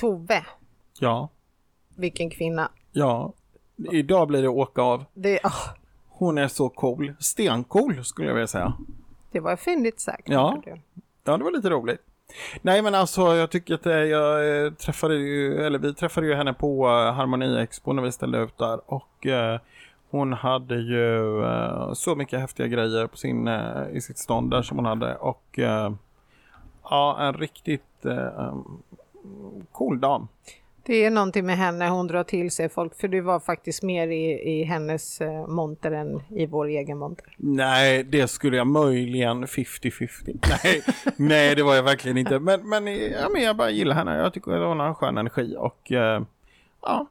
Tove, Ja, vilken kvinna. ja. Idag blir det åka av. Det, ah, Hon är så cool. Stencool skulle jag vilja säga. det var fyndigt sagt. Ja. Ja, det var lite roligt. Nej, men alltså jag tycker att eh, jag eh, träffade ju, eller vi träffade ju henne på eh, Harmoni Expo när vi ställde ut där och eh, hon hade ju eh, så mycket häftiga grejer på sin, eh, i sitt stånd där som hon hade och ja, en riktigt cool dam. Det är någonting med henne, hon drar till sig folk, för du var faktiskt mer i, i hennes eh, monter än i vår egen monter. Nej, det skulle jag möjligen 50-50. Nej, nej, det var jag verkligen inte. Men, men, ja, men jag bara gillar henne. Jag tycker att hon har en skön energi och eh, ja,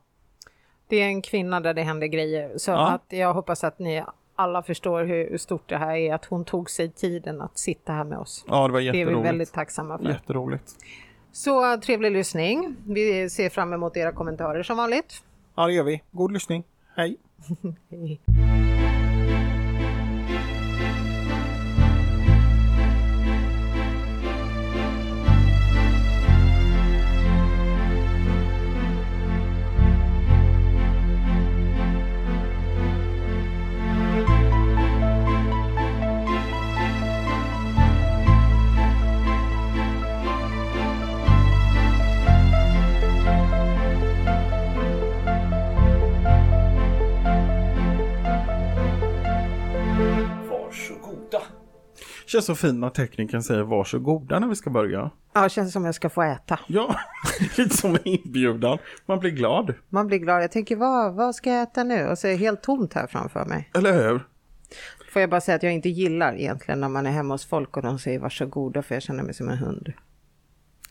Det är en kvinna där det händer grejer, så Ja. att jag hoppas att ni alla förstår hur stort det här är, att hon tog sig tiden att sitta här med oss. ja, det var Det är vi jätteroligt. väldigt tacksamma för. Jätteroligt. Så trevlig lyssning. Vi ser fram emot era kommentarer som vanligt. Ja, det gör vi. God lyssning. Hej. Hej. Känns så fint när teknikern säger varsågoda när vi ska börja. Ja, det känns som jag ska få äta. Ja, lite som en inbjudan. Man blir glad. Man blir glad. Jag tänker, vad, vad ska jag äta nu? Och så är det helt tomt här framför mig. Eller hur? Får jag bara säga att jag inte gillar egentligen när man är hemma hos folk och de säger varsågoda för jag känner mig som en hund.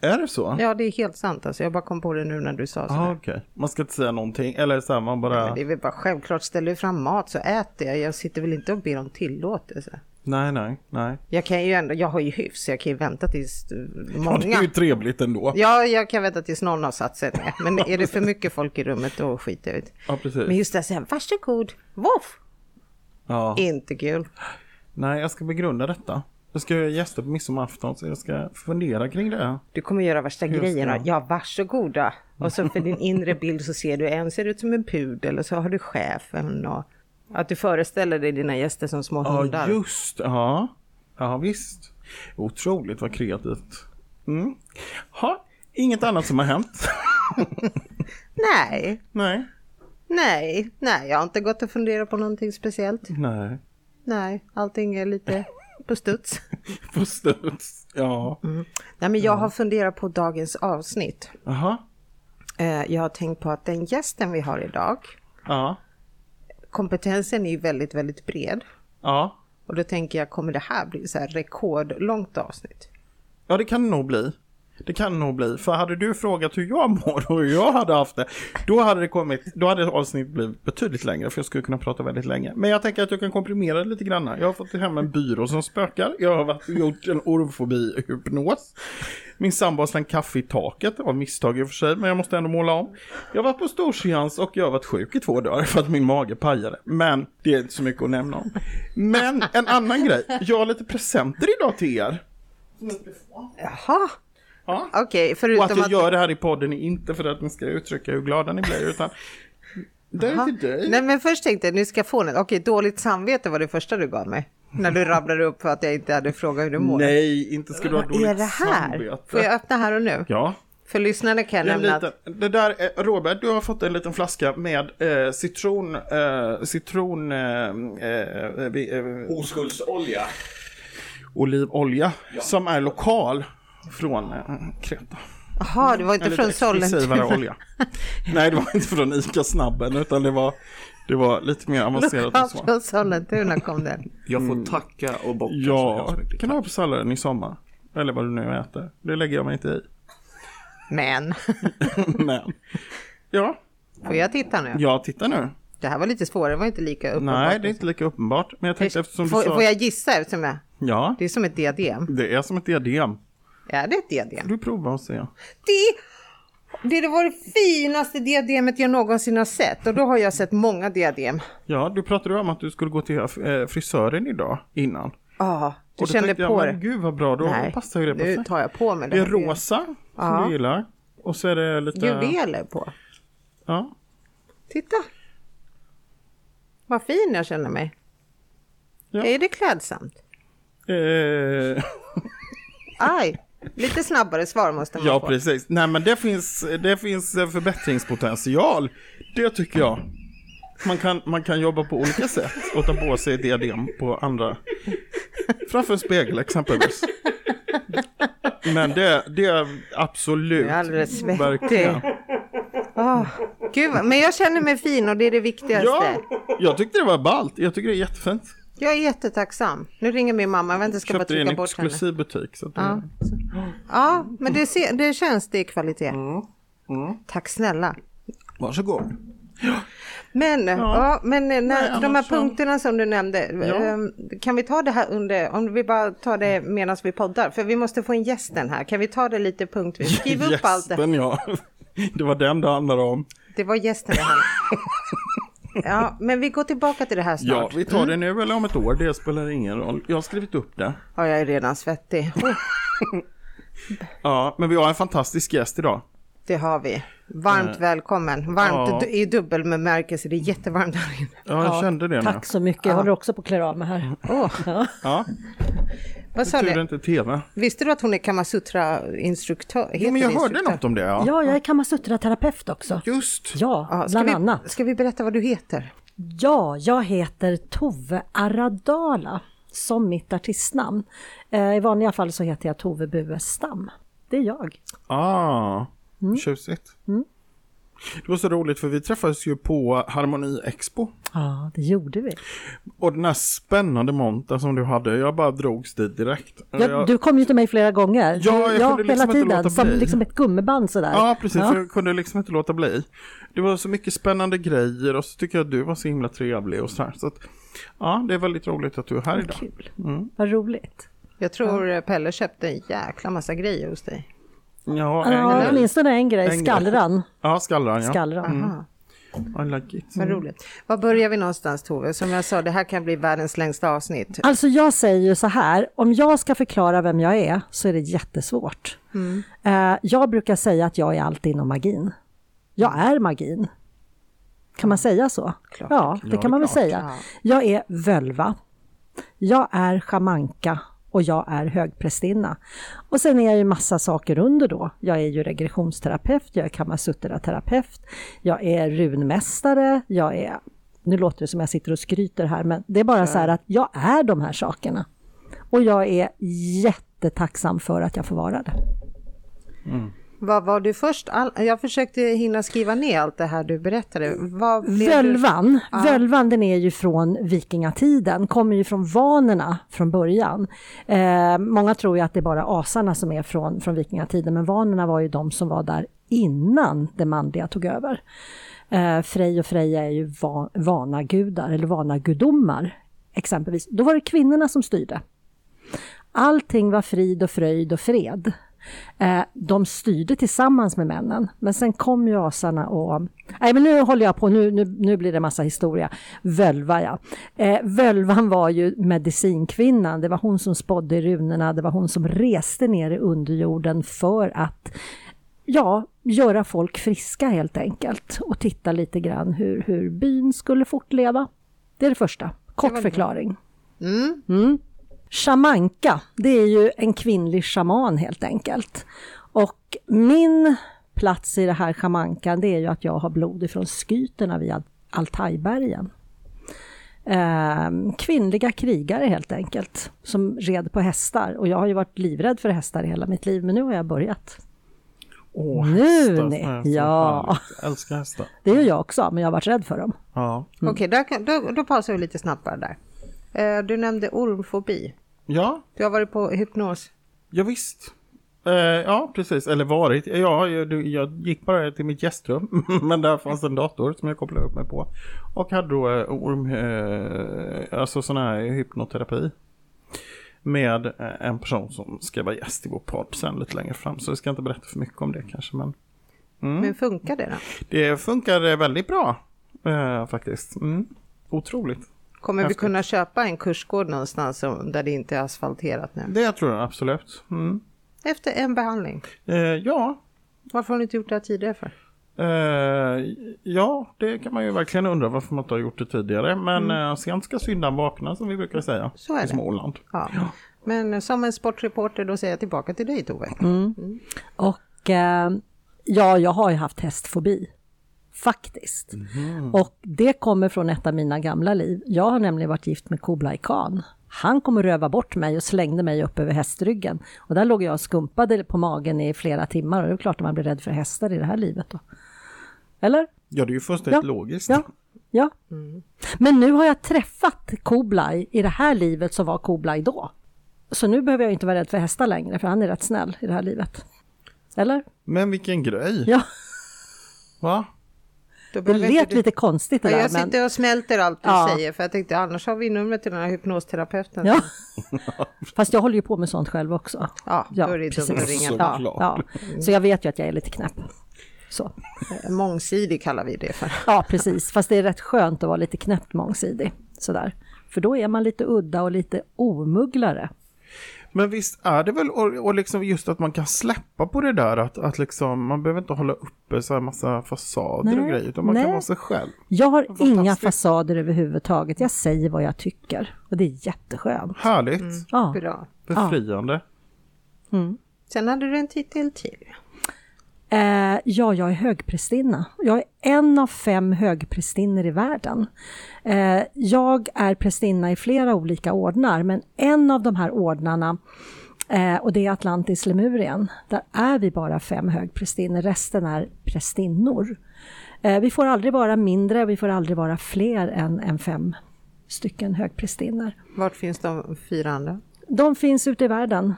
Är det så? Ja, det är helt sant alltså. Jag bara kom på det nu när du sa Ja, sådär. okej. Man ska inte säga någonting. Eller så här, man bara... Men det är väl bara självklart, ställer du fram mat så äter jag. Jag sitter väl inte och ber om tillåtelse. Nej, nej, nej. Jag kan ju ändå, jag har ju hyfs, jag kan ju vänta tills eh, Ja, många... det är ju trevligt ändå. Ja, jag kan vänta tills någon har satt sig ner. Men är det för mycket folk i rummet då skiter jag det. Ja, precis. Men just det, säga varsågod, voff! Ja. Inte kul. Nej, jag ska begrunda detta. Jag ska göra gäster på midsommarafton så jag ska fundera kring det. Du kommer göra värsta Just grejerna. det. Ja, varsågoda. Och så för din inre bild så ser du en ser ut som en pudel och så har du chefen och att du föreställer dig dina gäster som små Ja, hundar. just Ja, ja visst. Otroligt vad kreativt. Mm. Ha, inget annat som har hänt. Nej, nej. nej, nej, jag har inte gått och funderat på någonting speciellt. Nej. Nej, allting är lite på studs. På studs. Ja. Nej, men jag har funderat på dagens avsnitt. Jaha. Eh, Jag har tänkt på att den gästen vi har idag, Ja. Kompetensen är ju väldigt, väldigt bred. Ja. Och då tänker jag, kommer det här bli så här rekordlångt avsnitt? Ja, det kan det nog bli. Det kan nog bli. För hade du frågat hur jag mår och hur jag hade haft det, då hade det kommit, då hade avsnittet blivit betydligt längre, för jag skulle kunna prata väldigt länge. Men jag tänker att jag kan komprimera det lite grann. Jag har fått hem en byrå som spökar. Jag har varit, gjort en ormfobi-hypnos. Min sambo har slängt kaffe i taket, av misstag i och för sig, men jag måste ändå måla om. Jag har varit på storseans och jag har varit sjuk i två dagar för att min mage pajade. Men det är inte så mycket att nämna om. Men en annan grej, jag har lite presenter idag till er. Jaha, Ja. okej, Och att förutom jag att... gör det här i podden är inte för att ni ska uttrycka hur glada ni blir, utan det är till dig. Nej men först tänkte jag, nu ska jag få den. Okej, dåligt samvete var det första du gav mig. När du rabblade upp för att jag inte hade frågat hur du mår. Nej, inte ska du ha Vad dåligt är det här? samvete. Får jag öppna här och nu? Ja. För lyssnarna kan jag nämna att... liten, det där är, Robert, du har fått en liten flaska med eh, citron, eh, citron, eh, eh, vi- eh, Oskuldsolja. olivolja som är lokal från eh, Kreta. Jaha, det var inte från Sollentuna. olja. Nej, det var inte från ICA-snabben, utan det var, det var lite mer avancerat än så. Från Sollentuna kom den. Jag får tacka och bocka Ja, kan du ha på salladen i sommar. Eller vad du nu äter. Det lägger jag mig inte i. Men, Men. Ja, får jag titta nu? ja, titta nu. Det här var lite svårare, det var inte lika uppenbart. Nej, det är inte lika uppenbart. Men jag tänkte eftersom du får, sa... får jag gissa eftersom jag... Ja, Det är som ett diadem. det är som ett diadem. Är det ett diadem? Du provar och se. Det, det var det finaste diademet jag någonsin har sett. Och då har jag sett många diadem. Ja, du pratade om att du skulle gå till eh, frisören idag innan. Ja, du Och kände på det. gud vad bra, då Nej, passar ju det nu perfekt. tar jag på mig det. Det är rosa, som Ja. du gillar. Och så är det lite... juveler på. Ja. Titta! Vad fin jag känner mig. Ja. Är det klädsamt? Eh, Aj! Lite snabbare svar måste man ja, få. precis. Nej, men det finns, det finns eh, förbättringspotential. Det tycker jag. Man kan, man kan jobba på olika sätt och ta på sig diadem på andra. Framför en spegel exempelvis. Men det, det är absolut. Jag är alldeles svettig. verkligen. Åh, Gud, men jag känner mig fin och det är det viktigaste. Ja, jag tyckte det var ballt. Jag tycker det är jättefint. Jag är jättetacksam. Nu ringer min mamma, jag vet inte, jag ska bara Köpte det i trycka en bort henne. exklusiv butik. Så att det, Ja, så. Ja men det, ser, det känns, det är kvalitet. Tack snälla. Varsågod. Men, ja. men när, Nej, de här så- punkterna som du nämnde, Ja. ehm, kan vi ta det här under, om vi bara tar det medan vi poddar, för vi måste få in gästen här, kan vi ta det lite punktvis? Skriv upp allt det. Gästen, ja. Det var den det handlade om. Det var gästen det här. Ja, men vi går tillbaka till det här Ja, snart. vi tar det nu eller om ett år. Det spelar ingen roll. Jag har skrivit upp det. Ja, jag är redan svettig. Oh, Ja, men vi har en fantastisk gäst idag. det har vi. Varmt välkommen. Varmt ja. i dubbel bemärkelse, det är jättevarmt här inne. Ja, jag kände det nu. Tack så mycket, jag håller också på att klä av mig här. Åh, Ja, vad sa du? inte tv. Visste du att hon är kamasutra-instruktör? Jo, men jag hörde något om det. Ja. Ja, jag är kamasutra-terapeut också. Just. Ja, Ja, ska, bland vi, annat. ska vi berätta vad du heter? Ja, jag heter Tove Aradala som mitt artistnamn. Eh, I vanliga fall så heter jag Tove Buestam. Det är jag. Ah, tjusigt. Det var så roligt för vi träffades ju på Harmoni Expo. Ja, det gjorde vi. Och den här spännande montern som du hade, jag bara drogs dit direkt. Ja, jag, du kom ju till mig flera gånger. Ja, jag kunde liksom hela inte tiden. låta Som bli. liksom ett gummiband sådär. Ja, precis. Ja. Jag kunde liksom inte låta bli. Det var så mycket spännande grejer och så tycker jag att du var så himla trevlig och så här. Så att, ja, det är väldigt roligt att du är här idag. Kul. Mm. Vad roligt. Jag tror Pelle köpte en jäkla massa grejer hos dig. Ja, en Ja, grej. åtminstone en grej. En grej. Skallran. Ja, skallran ja. Skallran. Aha, I like it. vad roligt. Var börjar vi någonstans Tove? Som jag sa, det här kan bli världens längsta avsnitt. Alltså jag säger ju så här, om jag ska förklara vem jag är så är det jättesvårt. Eh, jag brukar säga att jag är allt inom magin. Jag är magin. Kan man säga så? Klart. Ja, det Ja, kan man väl klart. säga. Ja. Jag är völva. Jag är schamanka och jag är högprästinna. Och sen är jag ju massa saker under då. Jag är ju regressionsterapeut, jag är kamasutra-terapeut, jag är runmästare, jag är... Nu låter det som jag sitter och skryter här, men det är bara så här att jag är de här sakerna. Och jag är jättetacksam för att jag får vara det. Vad var du först? All, jag försökte hinna skriva ner allt det här du berättade. Vad blev du? Völvan, völvan den är ju från vikingatiden, kommer ju från vanerna från början. Eh, många tror ju att det är bara asarna som är från, från vikingatiden, men vanerna var ju de som var där innan det manliga tog över. Eh, Frej och Freja är ju va, vanagudar, eller vanagudomar exempelvis. Då var det kvinnorna som styrde. Allting var frid och fröjd och fred. Eh, de styrde tillsammans med männen, men sen kom ju asarna och... Nej, men nu håller jag på, nu, nu, nu blir det massa historia. Völva, ja. Eh, völvan var ju medicinkvinnan, det var hon som spådde i runorna, det var hon som reste ner i underjorden för att ja, göra folk friska helt enkelt och titta lite grann hur, hur byn skulle fortleva. Det är det första. Kort förklaring. Mm. Mm. Shamanka, det är ju en kvinnlig shaman helt enkelt. Och min plats i det här shamankan, det är ju att jag har blod ifrån skyterna vid Al- Altajbergen. Ehm, kvinnliga krigare helt enkelt, som red på hästar. Och jag har ju varit livrädd för hästar hela mitt liv, men nu har jag börjat. Åh, Nu hästar, ni. så Ja. Jag älskar hästar. Det är ju jag också, men jag har varit rädd för dem. Ja. Okej, där kan- då, då pausar vi lite snabbt bara där. Eh, Du nämnde ormfobi. Ja, Du har varit på hypnos. ja visst. Eh, ja, precis. Eller varit. Ja, jag, jag gick bara till mitt gästrum. Men där fanns en dator som jag kopplade upp mig på. Och hade då eh, orm, eh, alltså sån här hypnoterapi. Med en person som ska vara gäst i vår podd sen lite längre fram. Så jag ska inte berätta för mycket om det kanske. Men Men funkar det då? det funkar väldigt bra faktiskt. Mm. Otroligt. Kommer vi Häftigt. kunna köpa en kursgård någonstans som- där det inte är asfalterat nu? Det tror jag absolut. Mm. Efter en behandling? Eh, ja, Varför har ni inte gjort det här tidigare för? Eh, ja, det kan man ju verkligen undra varför man inte har gjort det tidigare. Men mm. sent ska syndan vakna som vi brukar säga Så är i det. Småland. Ja. Men som en sportreporter då säger jag tillbaka till dig Tove. Och eh, ja, jag har ju haft hästfobi. Faktiskt. Och det kommer från ett av mina gamla liv. Jag har nämligen varit gift med Kublai Khan. Han kom och röva bort mig och slängde mig upp över hästryggen. Och där låg jag och skumpade på magen i flera timmar. Och det är klart att man blir rädd för hästar i det här livet då. Eller? Ja, det är ju fullständigt Ja. logiskt. Ja. ja. Men nu har jag träffat Kublai i det här livet som var Kublai då. Så nu behöver jag inte vara rädd för hästar längre, för han är rätt snäll i det här livet. Eller? Men vilken grej. Ja, Va? Då det lät du- lite konstigt det Ja, där. jag Men... sitter och smälter allt du Ja. säger för jag tänkte annars har vi numret till den här hypnosterapeuten. Ja. Fast jag håller ju på med sånt själv också. Ja, då är det dumt att precis. ringa. Ja, ja. Så jag vet ju att jag är lite knäpp. Så. Mångsidig kallar vi det för. Ja, precis. Fast det är rätt skönt att vara lite knäppt mångsidig. Sådär. För då är man lite udda och lite omugglare. Men visst är det väl, och, och liksom just att man kan släppa på det där att, att liksom, man behöver inte hålla uppe så här massa fasader och Nej, grejer, utan man nej. kan vara sig själv. Jag har inga fasader överhuvudtaget. Jag säger vad jag tycker. Och det är jätteskönt. Härligt, Ja. Bra. befriande. Sen hade du en titel till. Eh, ja, jag är högprästinna. Jag är en av fem högprästinnor i världen. Eh, jag är prästinna i flera olika ordnar, men en av de här ordnarna, eh, och det är Atlantis Lemurien, där är vi bara fem högprästinnor, resten är prästinnor. Eh, vi får aldrig vara mindre, vi får aldrig vara fler än, än fem stycken högprästinnor. Vart finns de fyra andra? De finns ute i världen.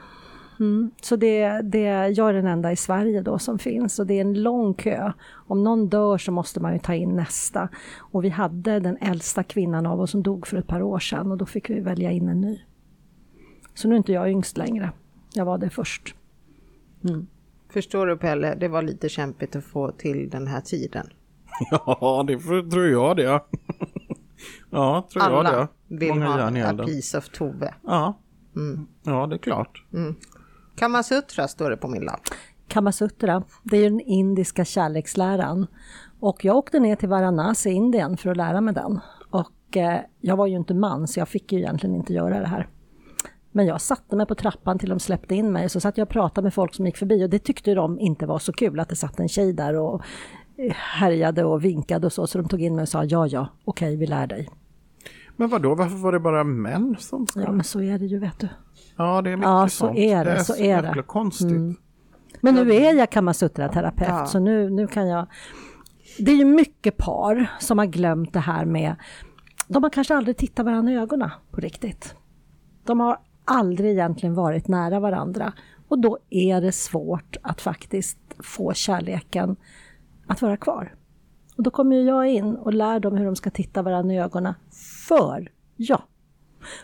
Mm. Så det, det, jag är den enda i Sverige då som finns och det är en lång kö. Om någon dör så måste man ju ta in nästa. Och vi hade den äldsta kvinnan av oss som dog för ett par år sedan och då fick vi välja in en ny. Så nu är inte jag yngst längre. Jag var det först. Förstår du Pelle, det var lite kämpigt att få till den här tiden. Ja, det tror jag det. ja, tror jag Alla det. vill Många ha elden. piece of Tove. Ja. ja, det är klart. Kamasutra står det på min lapp. Kamasutra, det är ju den indiska kärleksläran. Och jag åkte ner till Varanasi i Indien för att lära mig den. Och eh, jag var ju inte man så jag fick ju egentligen inte göra det här. Men jag satte mig på trappan till de släppte in mig, så satt jag och pratade med folk som gick förbi och det tyckte de inte var så kul att det satt en tjej där och eh, härjade och vinkade och så, så de tog in mig och sa ja, ja, okej, vi lär dig. Men vad då? varför var det bara män som ska? Ja, men så är det ju, vet du. Ja, det är mycket Ja, så sånt. är det, det är så så är det. jäkla konstigt. Men nu är jag kamasutra-terapeut, Ja. så nu, nu kan jag... Det är ju mycket par som har glömt det här med... De har kanske aldrig tittat varandra i ögonen på riktigt. De har aldrig egentligen varit nära varandra. Och då är det svårt att faktiskt få kärleken att vara kvar. Och då kommer jag in och lär dem hur de ska titta varandra i ögonen. För, ja,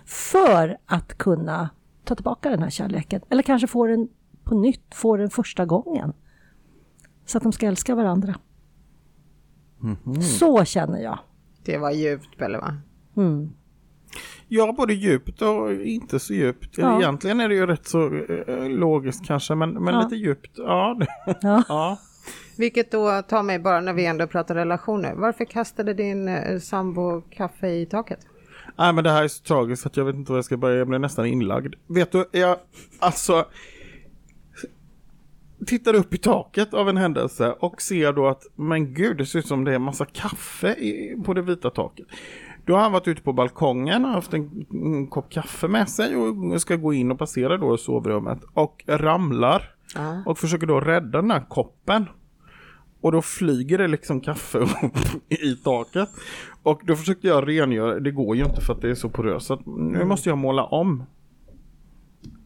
för att kunna ta tillbaka den här kärleken. Eller kanske få den på nytt, få den första gången. Så att de ska älska varandra. Så känner jag. Det var djupt Pelle va? Mm. Ja, både djupt och inte så djupt. Ja. Egentligen är det ju rätt så eh, logiskt kanske, men, men Ja. lite djupt. Ja, det, Ja. ja. Vilket då tar mig bara när vi ändå pratar relationer. Varför kastade din eh, sambo kaffe i taket? Nej, men det här är så tragiskt att jag vet inte vad jag ska börja. Jag blir nästan inlagd. Vet du, jag alltså tittar upp i taket av en händelse och ser då att men gud, det ser ut som det är massa kaffe i, på det vita taket. Då har han varit ute på balkongen och haft en, en kopp kaffe med sig och ska gå in och passera då i sovrummet och ramlar Ja. och försöker då rädda den här koppen. Och då flyger det liksom kaffe upp i taket. Och då försökte jag rengöra, det går ju inte för att det är så poröst. Så nu måste jag måla om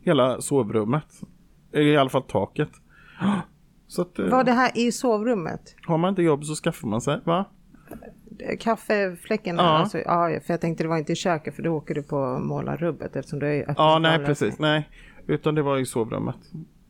hela sovrummet. I alla fall taket. Så att, eh, Var det här i sovrummet? har man inte jobb så skaffar man sig, va? Eh, Kaffefläcken? Ja. Alltså, ja, för jag tänkte det var inte i köket för då åker du på målarrubbet eftersom du är öppen Ja, nej precis, nej. Utan det var i sovrummet.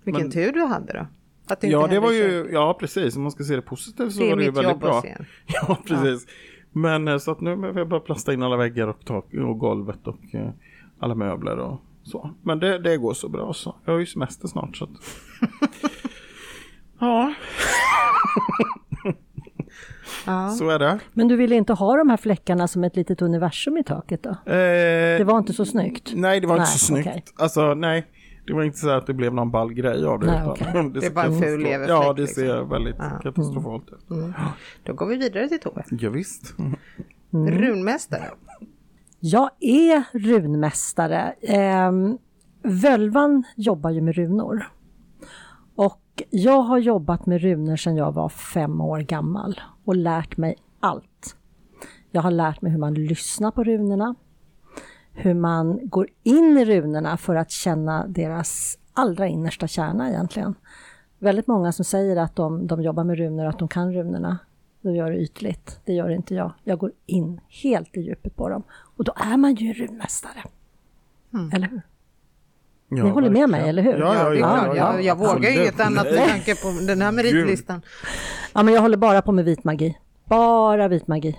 Vilken Men- tur du hade då. Att det inte Ja, det var ju, ja precis, om man ska se det positivt så Det är var det ju väldigt bra. Ja, precis. Men eh, så att nu behöver jag bara plasta in alla väggar och tak och golvet och eh, alla möbler och så. Men det, det går så bra så. Jag har ju semester snart så att... Ja, Ja. så är det. Men du ville inte ha de här fläckarna som ett litet universum i taket då? Eh, Det var inte så snyggt? Nej, det var inte Nej, så snyggt. okej. Alltså, nej. Det var inte så att det blev någon ball grej av det. Nej, utan okej. det, Det är bara en ful leverfläck, Ja, det liksom. ser väldigt Ja. katastrofalt ut. Då går vi vidare till Tove. Ja, visst. Runmästare. Jag är runmästare. Ehm, Völvan jobbar ju med runor. Och jag har jobbat med runor sedan jag var fem år gammal och lärt mig allt. Jag har lärt mig hur man lyssnar på runorna, hur man går in i runorna för att känna deras allra innersta kärna egentligen. Väldigt många som säger att de, de jobbar med runor, att de kan runorna. De gör det ytligt. Det gör inte jag. Jag går in helt i djupet på dem. Och då är man ju en runmästare. Eller hur? Ja, Ni håller med mig, eller hur? Ja, ja, ja. ja, jag, vågar inget annat med tanke på den här meritlistan. Ja, men jag håller bara på med vit magi. Bara vit magi.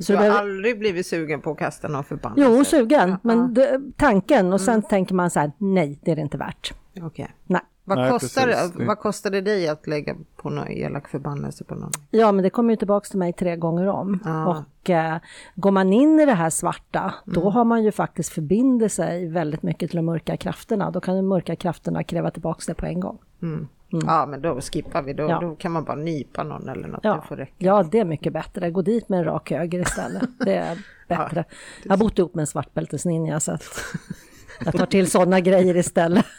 Så Du har behöver... aldrig blivit sugen på att kasta någon förbannelse? Jo, sugen. Men Ja. det, tanken och sen tänker man så här, nej, det är det inte värt. Okej. Nej. Vad, Nej, kostar, precis. vad kostar det dig att lägga på någon elak förbannelse på någon? Ja, men det kommer ju tillbaks till mig tre gånger om. Ja. Och eh, går man in i det här svarta, då har man ju faktiskt förbindit sig väldigt mycket till de mörka krafterna. Då kan de mörka krafterna kräva tillbaks det på en gång. Ja, men då skippar vi. Då, Ja. då kan man bara nypa någon eller något. Ja, Det får räcka. ja, det är mycket bättre. Gå dit med en rak höger istället. Det är bättre. Jag har bott ihop med en svartbältesninja så att jag tar till sådana grejer istället.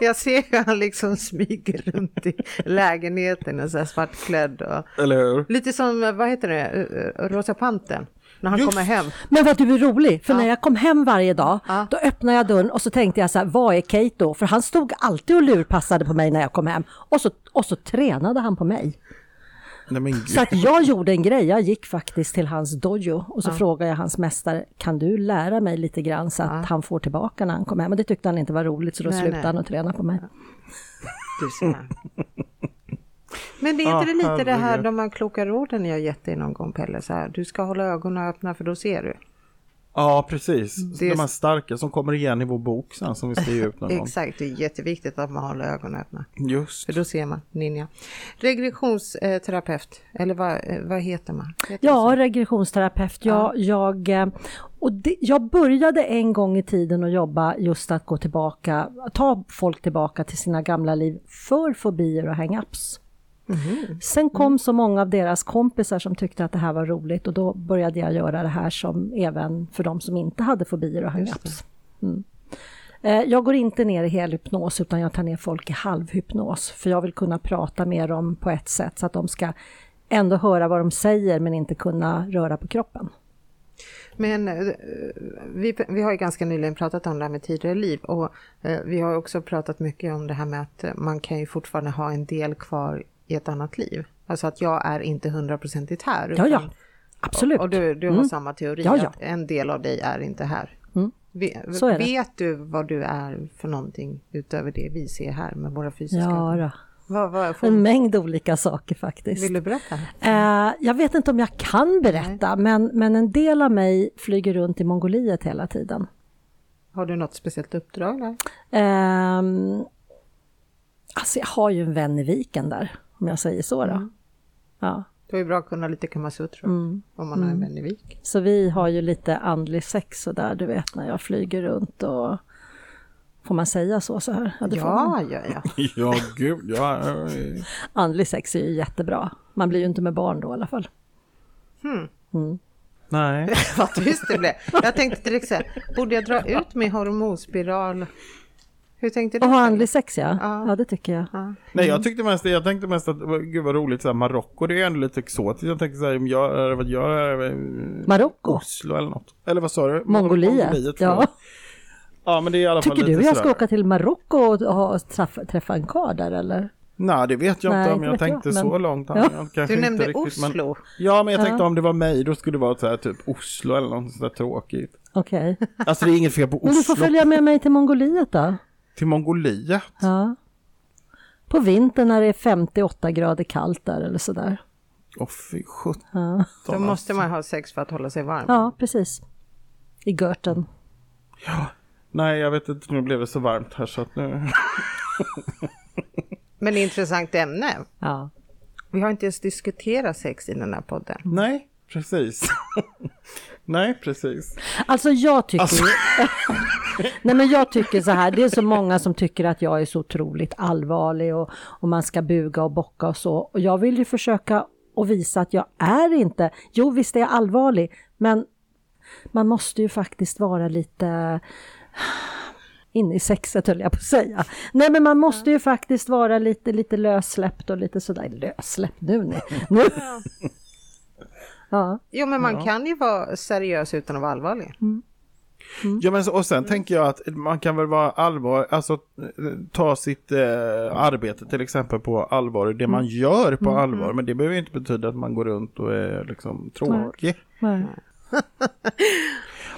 Jag ser hur han liksom smyger runt i lägenheten och så här svartklädd. Och... Eller hur? Lite som, vad heter det, Rosa Pantern. När han Just. kommer hem. Men vad du är rolig, för när jag kom hem varje dag, Ja. då öppnade jag dörren och så tänkte jag så här, vad är Kate då? För han stod alltid och lurpassade på mig när jag kom hem. Och så, och så tränade han på mig. Nej, men. Så att jag gjorde en grej, jag gick faktiskt till hans dojo och så frågade jag hans mästare, kan du lära mig lite grann så att han får tillbaka när han kommer hem? Och det tyckte han inte var roligt så då Nej, slutade nej. han att träna på mig. Du ser. Men det är inte Ah, det lite det här de här kloka råden jag gett dig någon gång Pelle? Så här, du ska hålla ögonen öppna för då ser du. Ja, precis. Det är- De här starka som kommer igen i vår bok sen som vi ska ge ut någon gång. Exakt, det är jätteviktigt att man håller ögonen öppna. Just. För då ser man ninja. Regressionsterapeut, eller vad, eh, vad heter man? Heter Ja, regressionsterapeut. Jag, jag, eh, och det, jag började en gång i tiden att jobba just att gå tillbaka, ta folk tillbaka till sina gamla liv för fobier och hang-ups. Sen kom så många av deras kompisar som tyckte att det här var roligt och då började jag göra det här som även för de som inte hade fobier och hang-ups. Mm. Eh, Jag går inte ner i helhypnos utan jag tar ner folk i halvhypnos för jag vill kunna prata med dem på ett sätt så att de ska ändå höra vad de säger men inte kunna röra på kroppen. Men eh, vi, vi har ju ganska nyligen pratat om det här med tidigare liv och eh, vi har också pratat mycket om det här med att man kan ju fortfarande ha en del kvar i ett annat liv. Alltså att jag är inte hundraprocentigt här. Ja, ja. utan- Absolut. Och du, du har Mm. samma teori, Ja, ja. att en del av dig är inte här. Mm. Det. Vet du vad du är för någonting utöver det vi ser här med våra fysiska Ja, då. Vad, vad, får, en mängd olika saker faktiskt. Vill du berätta? Eh, jag vet inte om jag kan berätta, men, men en del av mig flyger runt i Mongoliet hela tiden. Har du något speciellt uppdrag där? Ehm, alltså jag har ju en vän i viken där, om jag säger så då. Ja, Det är ju bra att kunna lite kamasutra Mm. om man har en vän i vik. så vi har ju lite andlig sex och där, du vet när jag flyger runt och Får man säga så så här? Ja, det. Ja, ja, ja. Ja, gud. Ja, Andlig sex är ju jättebra. Man blir ju inte med barn då i alla fall. nej. Vad tyst det blev. Jag tänkte direkt så här, borde jag dra ut min hormonspiral? Hur tänkte du? Och ha andlig sex ja. Ja. ja, det tycker jag. Ja. Nej, jag tyckte mest, jag tänkte mest att, gud vad roligt, så här, Marocko, det är ändå lite exotiskt. Jag tänkte så här, om jag, vad jag, eh, Marocko? Oslo eller något. Eller vad sa du? Mongoliet? förlåt. Ja. Ja, men det är i alla fall Tycker du jag ska sådär. åka till Marocko och ha, träffa, träffa en karl där eller? Nej, det vet jag Nej, inte om jag vet jag, tänkte men- så långt. Ja. Jag kanske Du inte nämnde riktigt, men- Oslo. Ja, men jag tänkte Ja. om det var mig, då skulle det vara så här typ Oslo eller något sådär tråkigt. Okej. Alltså det är inget fel på Men du får Oslo. följa med mig till Mongoliet då. Till Mongoliet. Ja. På vintern när det är 58 grader kallt där eller sådär. Åh fy sjutton. Ja, Då måste man ha sex för att hålla sig varm. ja precis. I Görten. Men intressant ämne. Ja. Vi har inte ens diskuterat sex i den här podden. Nej, precis. Nej, precis. Alltså jag tycker Alltså- Nej men jag tycker så här, det är så många som tycker att jag är så otroligt allvarlig och, och man ska buga och bocka och så. Och jag vill ju försöka och visa att jag är inte, jo visst är jag allvarlig, men man måste ju faktiskt vara lite inne i sexet höll jag på att säga. Nej men man måste ju faktiskt vara lite, lite lössläppt och lite sådär, lössläppt nu, nu. Ja. Jo, men man kan ju vara seriös utan att vara allvarlig. Ja, men och sen tänker jag att man kan väl vara allvar, alltså ta sitt eh, arbete till exempel på allvar, det man gör på allvar, men det behöver ju inte betyda att man går runt och är liksom tråkig. Nej.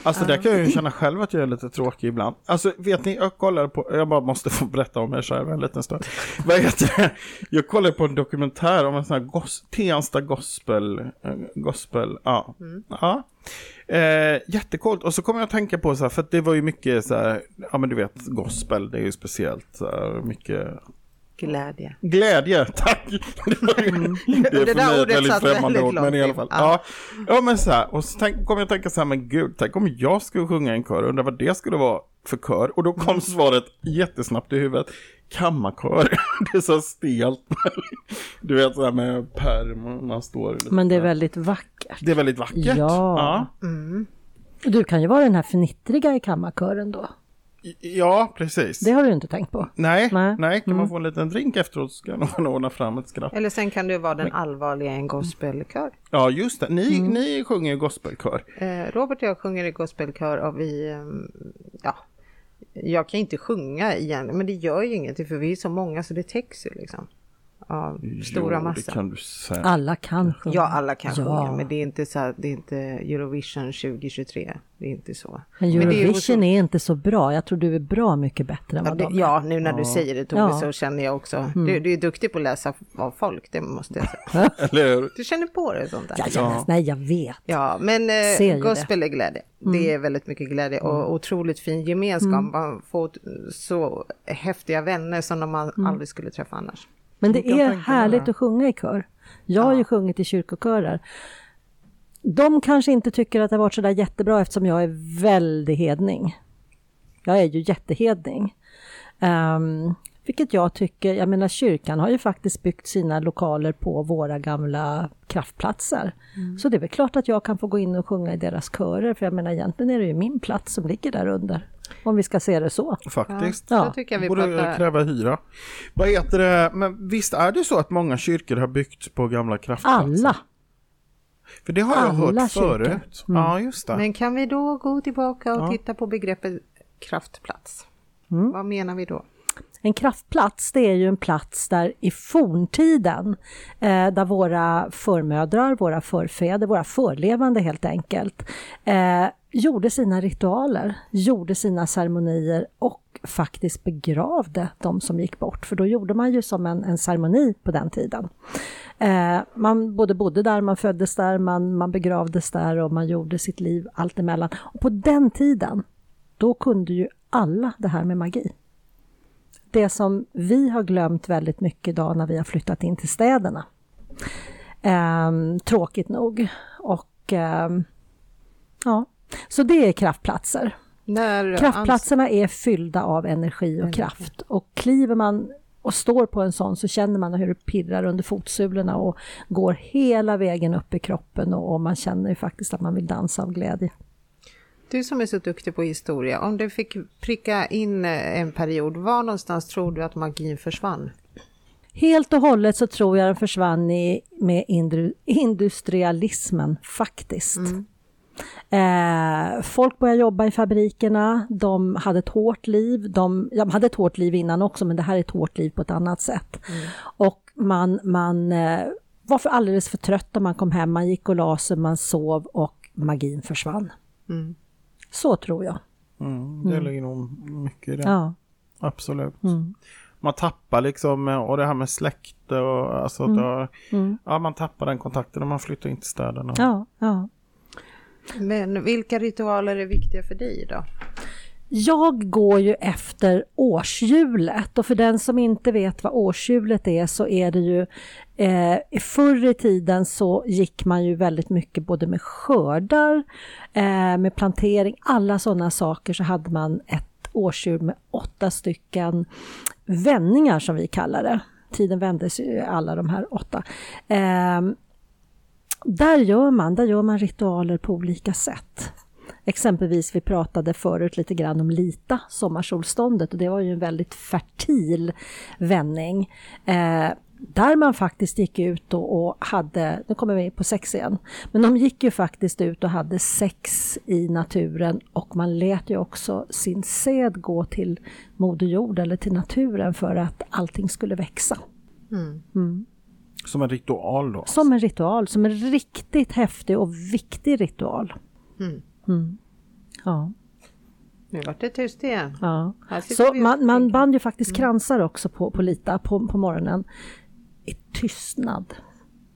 Alltså där kan jag ju känna själv att jag är lite tråkig ibland. Alltså vet ni, jag kollar på, jag bara måste få berätta om mig själv en liten stund. Vad heter det? Jag kollade på en dokumentär om en sån här gos, Tensta gospel, eh, gospel, ja. ja. Eh, jättecoolt. Och så kommer jag att tänka på så här, för det var ju mycket så här, ja men du vet, gospel, det är ju speciellt så här, mycket Glädje. Glädje, tack! Det, var ju- det är Det där ordet väldigt satt främmande väldigt ord, men i alla fall. Ja. Ja. Ja. men så här, och så tänk, kom jag tänka så här, men gud, tänk om jag skulle sjunga en kör, undrar vad det skulle vara för kör. Och då kom Mm. svaret jättesnabbt i huvudet, kammarkör. Det är så stelt. Du vet så här med perm och man står lite Men det är väldigt vackert. Det är väldigt vackert. Ja. Du kan ju vara den här fnittriga i kammarkören då. Ja, precis. Det har du inte tänkt på. Nej, nej, Nej. kan man få en liten drink efteråt så ska någon ordna fram ett skratt. Eller sen kan du vara den allvarliga i en gospelkör. Ja, just det. Ni, Mm. ni sjunger ju gospelkör. Eh, Robert och jag sjunger i gospelkör och vi, ehm, ja, jag kan inte sjunga igen, men det gör ju ingenting för vi är så många så det täcks ju liksom. Av stora jo, massor. det kan du säga. Alla kan sjunga. Ja, alla kan Ja. sjunga, men det är inte så här, det är inte Eurovision 2023. Det är inte så. Men Men det är Eurovision är inte så bra. Jag tror du är bra mycket bättre än Ja, vad det, de är. ja, nu när du säger det Tove Ja. Mm. så känner jag också. Du, du är duktig på att läsa av folk, det måste jag säga. Eller hur? Du känner på det sånt där. Ja, ja, Nej, jag vet. Ja, men eh, gospel är glädje. Det är väldigt mycket glädje och otroligt fin gemenskap. Man får så häftiga vänner som man aldrig skulle träffa annars. Men det är härligt att sjunga i kör. Jag har ju sjungit i kyrkokörer. De kanske inte tycker att det har varit sådär jättebra eftersom jag är väldigt hedning. Jag är ju jättehedning. Um, vilket jag tycker, jag menar kyrkan har ju faktiskt byggt sina lokaler på våra gamla kraftplatser. Så det är väl klart att jag kan få gå in och sjunga i deras körer, för jag menar egentligen är det ju min plats som ligger där under. Om vi ska se det så. Faktiskt. Ja. Så tycker jag vi Borde pratar... kräva hyra. Vad heter det? Men visst är det så att många kyrkor har byggts på gamla kraftplatser? Alla! För det har jag Alla hört kyrkor. förut. Ja, just det. Men kan vi då gå tillbaka och Ja. titta på begreppet kraftplats? Mm. Vad menar vi då? En kraftplats det är ju en plats där i forntiden, eh, där våra förmödrar, våra förfäder, våra förlevande helt enkelt, eh, gjorde sina ritualer, gjorde sina ceremonier och faktiskt begravde de som gick bort. För då gjorde man ju som en, en ceremoni på den tiden. Eh, man både bodde där, man föddes där, man, man begravdes där och man gjorde sitt liv allt emellan. Och på den tiden, då kunde ju alla det här med magi det som vi har glömt väldigt mycket idag när vi har flyttat in till städerna. Eh, tråkigt nog. Och eh, ja, så det är kraftplatser. När Kraftplatserna är fyllda av energi och kraft. Och kliver man och står på en sån så känner man hur det pirrar under fotsulorna och går hela vägen upp i kroppen och, man känner ju faktiskt att man vill dansa av glädje. Du som är så duktig på historia, om du fick pricka in eh, en period, var någonstans tror du att magin försvann? Helt och hållet så tror jag den försvann i, med indru, industrialismen faktiskt. Eh, folk började jobba i fabrikerna, de hade ett hårt liv. De, de hade ett hårt liv innan också, men det här är ett hårt liv på ett annat sätt. Och man, man eh, var för alldeles för trött när man kom hem, man gick och la sig, man sov och magin försvann. Mm. Så tror jag. Mm, det ligger nog mycket i det. Ja. Absolut. Mm. Man tappar liksom, och det här med släkte och alltså, Mm. då, Mm. ja man tappar den kontakten när man flyttar in till städerna. Ja, ja. Men vilka ritualer är viktiga för dig då? Jag går ju efter årshjulet och för den som inte vet vad årshjulet är så är det ju eh, förr i tiden så gick man ju väldigt mycket både med skördar, eh, med plantering, alla sådana saker så hade man ett årshjul med åtta stycken vändningar som vi kallar det. Tiden vändes ju alla de här åtta. Eh, där gör man, där gör man ritualer på olika sätt. Exempelvis, vi pratade förut lite grann om Lita, sommarsolståndet, och det var ju en väldigt fertil vändning. Eh, där man faktiskt gick ut och, hade, nu kommer vi på sex igen, men de gick ju faktiskt ut och hade sex i naturen och man lät ju också sin säd gå till Moder Jord eller till naturen för att allting skulle växa. Mm. Mm. Som en ritual då? Som en ritual, som en riktigt häftig och viktig ritual. Mm. Mm. Ja. Nu vart det tyst igen. ja. Så man, man band ju faktiskt kransar också på, på Lita på, på morgonen i tystnad.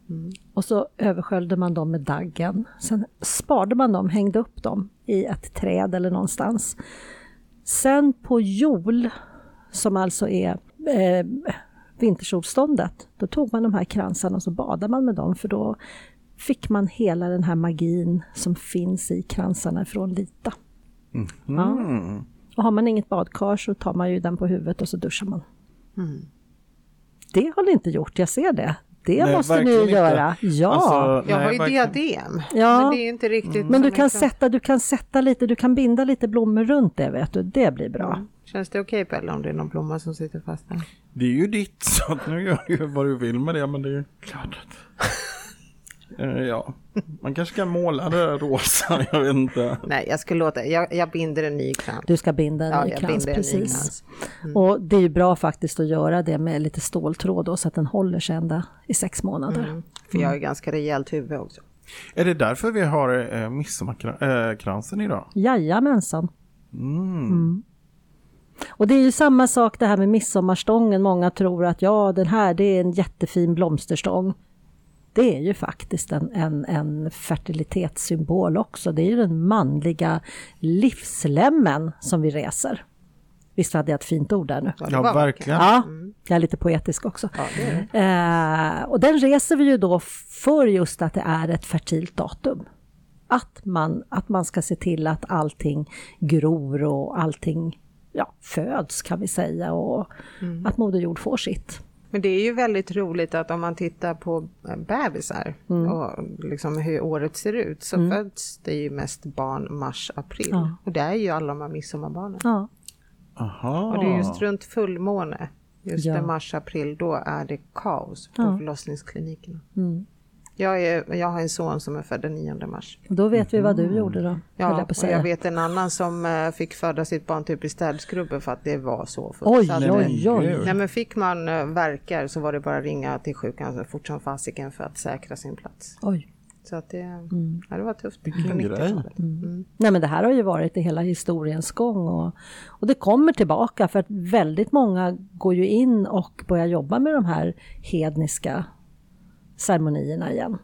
Mm. Och så översköljde man dem med daggen. Sen sparade man dem, hängde upp dem i ett träd eller någonstans. Sen på jol, som alltså är eh, vintersolståndet, då tog man de här kransarna och så badade man med dem för då fick man hela den här magin som finns i kransarna från Lita. Mm. Och har man inget badkar så tar man ju den på huvudet och så duschar man. Mm. Det har ni inte gjort, jag ser det. Det Nej, måste ni inte. göra. Ja, Alltså, Jag nej, har ju verkligen. diadem, Ja. men det är inte riktigt men du kan, en kran. sätta, du kan sätta lite, du kan binda lite blommor runt det vet du. Det blir bra. Mm. Känns det okej Pelle om det är någon blomma som sitter fast där? Det är ju ditt, så att nu gör du vad du vill med det, men det är ju klart att... Eh, ja, man kanske kan måla det rosa, jag vet inte. Nej, jag ska låta, jag, jag binder en ny krans. Du ska binda en Ja, ny jag krans, binder en ny precis. krans. Och det är ju bra faktiskt att göra det med lite ståltråd då, så att den håller sig ända i sex månader. Mm. För jag har ju ganska rejält huvud också. Är det därför vi har eh, midsommarkransen idag? Jajamensan. Mm. Och det är ju samma sak det här med midsommarstången. Många tror att ja, den här det är en jättefin blomsterstång. Det är ju faktiskt en, en, en fertilitetssymbol också. Det är ju den manliga livslemmen som vi reser. Visst hade jag ett fint ord där nu? Ja, verkligen. Ja, jag är lite poetisk också. Ja. Eh, och den reser vi ju då för just att det är ett fertilt datum. Att man, att man ska se till att allting gror och allting ja, föds kan vi säga och att Moder Jord får sitt. Men det är ju väldigt roligt att om man tittar på eh, bebisar Mm. och liksom hur året ser ut så föds det ju mest barn mars, april. Ja. Och det är ju alla de här midsommarbarnen. Ja, Aha. Och det är just runt fullmåne, just Ja. i mars, april, då är det kaos på Ja. förlossningsklinikerna. mm. Jag, är, jag har en son som är född den 9 mars. och då vet vi vad du gjorde då, Ja, jag på säga. jag vet en annan som eh, fick föda sitt barn typ i städskrubben för att det var så fullt. Oj, Så oj, eh, oj. Nej men fick man uh, verkar så var det bara att ringa till sjukan fort som fasiken för att säkra sin plats. Oj. Så att det, Mm. ja, det var tufft Vilken 90-talet. Mm. Nej men det här har ju varit i hela historiens gång och, och det kommer tillbaka för att väldigt många går ju in och börjar jobba med de här hedniska ceremonierna igen.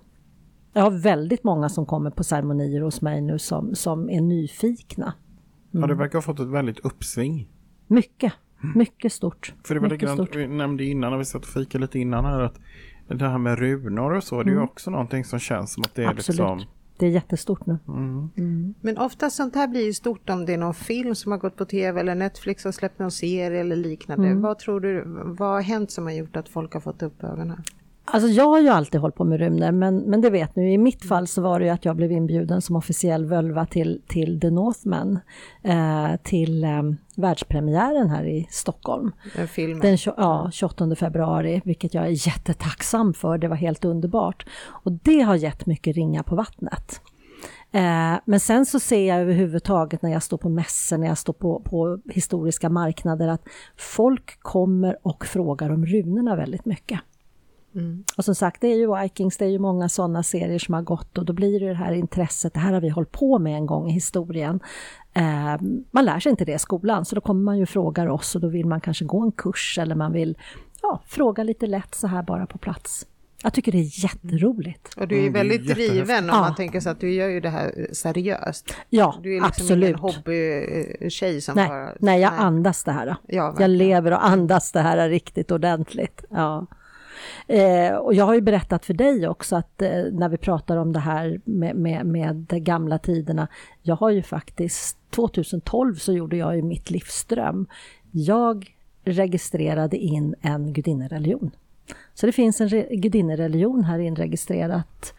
Jag har väldigt många som kommer på ceremonier hos mig nu som, som är nyfikna. Ja, det verkar ha fått ett väldigt uppsving. Mycket, mycket stort. För det var likadant, stort. vi nämnde innan när vi satt och fikade lite innan här att det här med runor och så, det är ju också någonting som känns som att det är Mm. Absolut. liksom... Det är jättestort nu. Men ofta sånt här blir ju stort om det är någon film som har gått på tv eller Netflix har släppt någon serie eller liknande. Mm. Vad tror du, vad har hänt som har gjort att folk har fått upp ögonen? Alltså jag har ju alltid hållit på med rymder, men, men det vet ni, i mitt fall så var det ju att jag blev inbjuden som officiell völva till, till The Northman, eh, till eh, världspremiären här i Stockholm. Den filmen? Den ja, 28 februari, vilket jag är jättetacksam för, det var helt underbart. Och det har gett mycket ringa på vattnet. Eh, men sen så ser jag överhuvudtaget när jag står på mässor, när jag står på, på historiska marknader, att folk kommer och frågar om runorna väldigt mycket. Mm. Och som sagt, det är ju Vikings, det är ju många sådana serier som har gått och då blir det det här intresset, det här har vi hållit på med en gång i historien. Eh, man lär sig inte det i skolan, så då kommer man ju och frågar oss och då vill man kanske gå en kurs eller man vill ja, fråga lite lätt så här bara på plats. Jag tycker det är jätteroligt. Och du är Mm, är väldigt jättehäftigt. driven om Ja. man tänker så att du gör ju det här seriöst. Ja, Du är liksom absolut. ingen hobbytjej som Nej, bara... nej, jag andas det här. Ja, jag lever och andas det här riktigt ordentligt. Ja. Eh, och jag har ju berättat för dig också att eh, när vi pratar om det här med, med, med de gamla tiderna. Jag har ju faktiskt, 2012 så gjorde jag ju mitt livsdröm. Jag registrerade in en gudinnereligion. Så det finns en gudinnereligion här inregistrerat.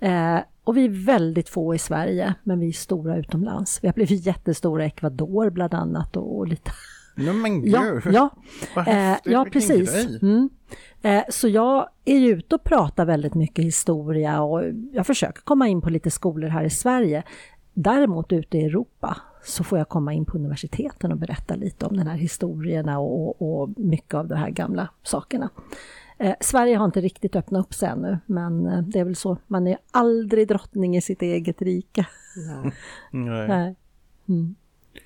Eh, och vi är väldigt få i Sverige, men vi är stora utomlands. Vi har blivit jättestora i Ecuador bland annat och, och lite Nej men Ja, gud. ja, Vad eh, ja precis. Mm. Eh, så jag är ju ute och pratar väldigt mycket historia och jag försöker komma in på lite skolor här i Sverige. Däremot ute i Europa så får jag komma in på universiteten och berätta lite om den här historierna och, och, och mycket av de här gamla sakerna. Eh, Sverige har inte riktigt öppnat upp sig ännu, men eh, det är väl så. Man är aldrig drottning i sitt eget rike. Nej. Nej. Nej. Mm.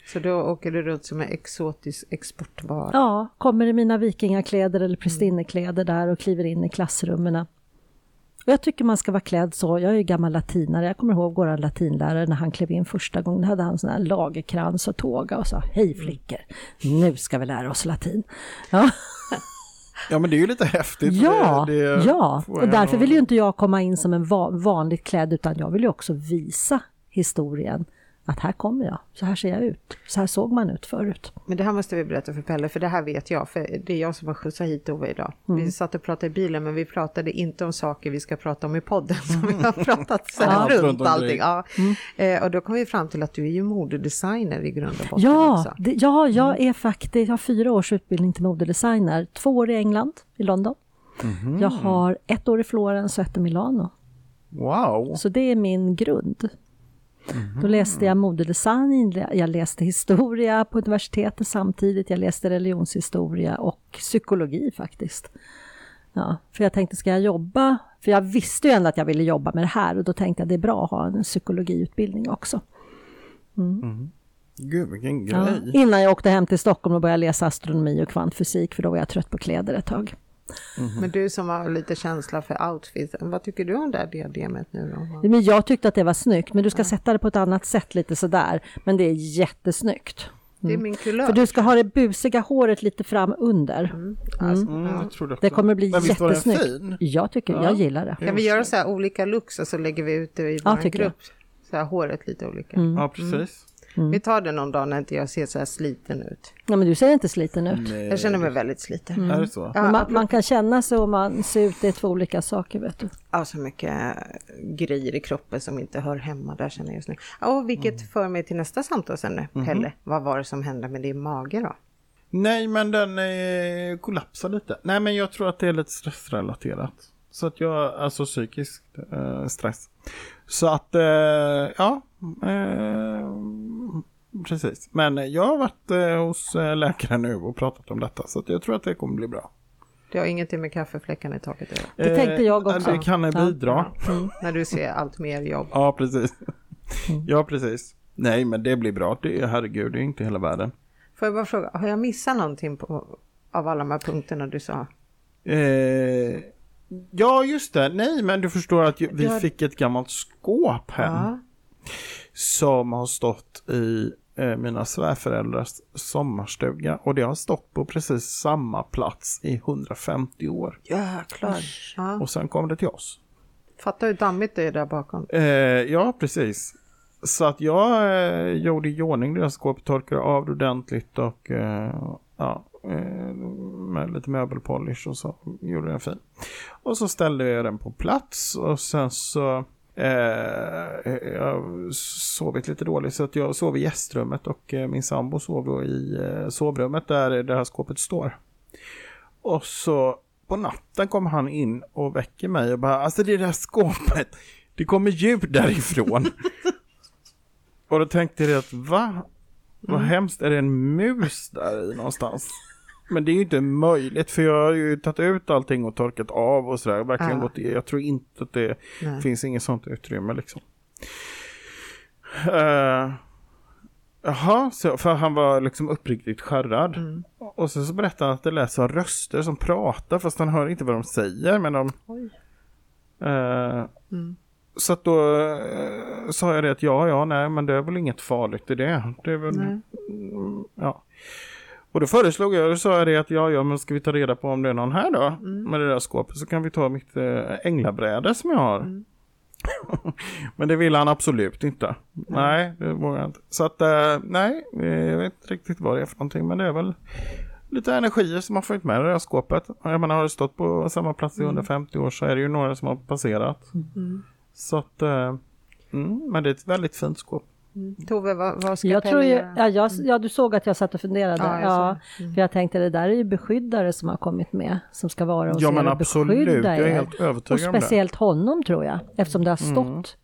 Så då åker du runt som en exotisk exportvara. Ja, kommer i mina vikingakläder eller prästinnekläder där och kliver in i klassrummen. Och jag tycker man ska vara klädd så. Jag är ju gammal latinare. Jag kommer ihåg vår latinlärare när han klev in första gången. Då hade han sån här lagerkrans och tåga och sa Hej flickor, nu ska vi lära oss latin. Ja, Ja men det är ju lite häftigt. ja, det, det ja. och därför vill ju inte jag komma in som en va vanligt klädd utan jag vill ju också visa historien. Att här kommer jag, så här ser jag ut, så här såg man ut förut. Men det här måste vi berätta för Pelle, för det här vet jag, för det är jag som har skjutsat hit Ove idag. Mm. Vi satt och pratade i bilen, men vi pratade inte om saker vi ska prata om i podden, som vi har pratat så Ja, här runt allting. Ja. Eh, och då kom vi fram till att du är ju modedesigner i grund och botten Ja, också. det, ja, jag är faktiskt, jag har fyra års utbildning till modedesigner. Två år i England, i London. Mhm. Jag har ett år i Florens och ett i Milano. Wow. Så det är min grund. Då läste jag modedesign, jag läste historia på universitetet samtidigt. Jag läste religionshistoria och psykologi faktiskt. Ja, för jag tänkte, ska jag jobba? För jag visste ju ändå att jag ville jobba med det här och då tänkte jag det är bra att ha en psykologiutbildning också. Gud vilken Ja, grej. innan jag åkte hem till Stockholm och började läsa astronomi och kvantfysik för då var jag trött på kläder ett tag. Men du som har lite känsla för outfit, vad tycker du om det här diademet nu då? Men jag tyckte att det var snyggt, men du ska sätta det på ett annat sätt lite sådär. Men det är jättesnyggt. Det är min kulör. För du ska ha det busiga håret lite fram under. Alltså, Mm, ja. jag tror det, Det kommer bli Men visst var den jättesnyggt. fin? Jag tycker, Ja. jag gillar det. Kan vi göra så här olika looks och så lägger vi ut det i Ja, vår grupp? Så här håret lite olika. Ja precis. Vi tar det någon dag när inte jag ser så här sliten ut. Ja, men du ser inte sliten ut. Nej. Jag känner mig väldigt sliten. Är det så? Ja, man, man kan känna så och man ser ut, det är två olika saker vet du. Ja, så mycket grejer i kroppen som inte hör hemma där känner jag just nu. Ja, och vilket för mig till nästa samtalsämne, Pelle. Vad var det som hände med din mage då? Nej men den eh, kollapsar lite. Nej men jag tror att det är lite stressrelaterat. Så att jag, alltså psykisk eh, stress. Så att, eh, ja. Eh, precis. Men jag har varit eh, hos eh, läkaren nu och pratat om detta. Så att jag tror att det kommer bli bra. Det har ingenting med kaffefläckarna i taket att göra. Det tänkte jag också. Det kan bidra. Mm, när du ser allt mer jobb. Ja, precis. Ja, precis. Nej, men det blir bra. Det är, herregud, det är inte hela världen. Får jag bara fråga, har jag missat någonting på, av alla de här punkterna du sa? Eh, ja, just det. Nej, men du förstår att vi Ja. fick ett gammalt skåp hem. Ja. Som har stått i eh, mina svärföräldrars sommarstuga. Och det har stått på precis samma plats i 150 år. Jäklar. Ja. Och sen kom det till oss. Fatta hur dammigt det är där bakom. Eh, ja, precis. Så att jag eh, gjorde i ordning deras skåp, torkade av det ordentligt och eh, ja, eh, med lite möbelpolish och så gjorde den fin. Och så ställde jag den på plats och sen så eh, jag sovit lite dåligt så att jag sov i gästrummet och eh, min sambo sov då i eh, sovrummet där det här skåpet står. Och så på natten kom han in och väcker mig och bara alltså det där skåpet, det kommer ljud därifrån. och då tänkte jag att va? Vad hemskt, är det en mus där i någonstans? Men det är ju inte möjligt för jag har ju tagit ut allting och torkat av och sådär. Verkligen Ja. gått i. Jag tror inte att det Nej. finns inget sånt utrymme liksom. Uh, jaha, så, för han var liksom uppriktigt skärrad. Mm. Och så, så berättade han att det lät som röster som pratar fast han hör inte vad de säger men de... Eh, Så att då eh, sa jag det att ja, ja, nej, men det är väl inget farligt i det. Det är väl. Mm, ja. Och då föreslog jag, då sa jag det att ja, ja, men ska vi ta reda på om det är någon här då? Med det där skåpet så kan vi ta mitt äh, änglabräde som jag har. men det ville han absolut inte. Nej, det vågar jag inte. Så att, eh, nej, jag vet inte riktigt vad det är för någonting, men det är väl lite energier som har följt med det där skåpet. Jag menar, har det stått på samma plats i 150 år så är det ju några som har passerat. Så att, eh, mm, men det är ett väldigt fint skåp. Tove, vad, vad ska Jag Pelle tror ju, ja, jag, ja, du såg att jag satt och funderade. Ja, Ja, jag såg För jag tänkte det där är ju beskyddare som har kommit med, som ska vara hos Ja er men och absolut, beskydda jag är er. helt Och övertygad om det. speciellt honom tror jag, eftersom det har stått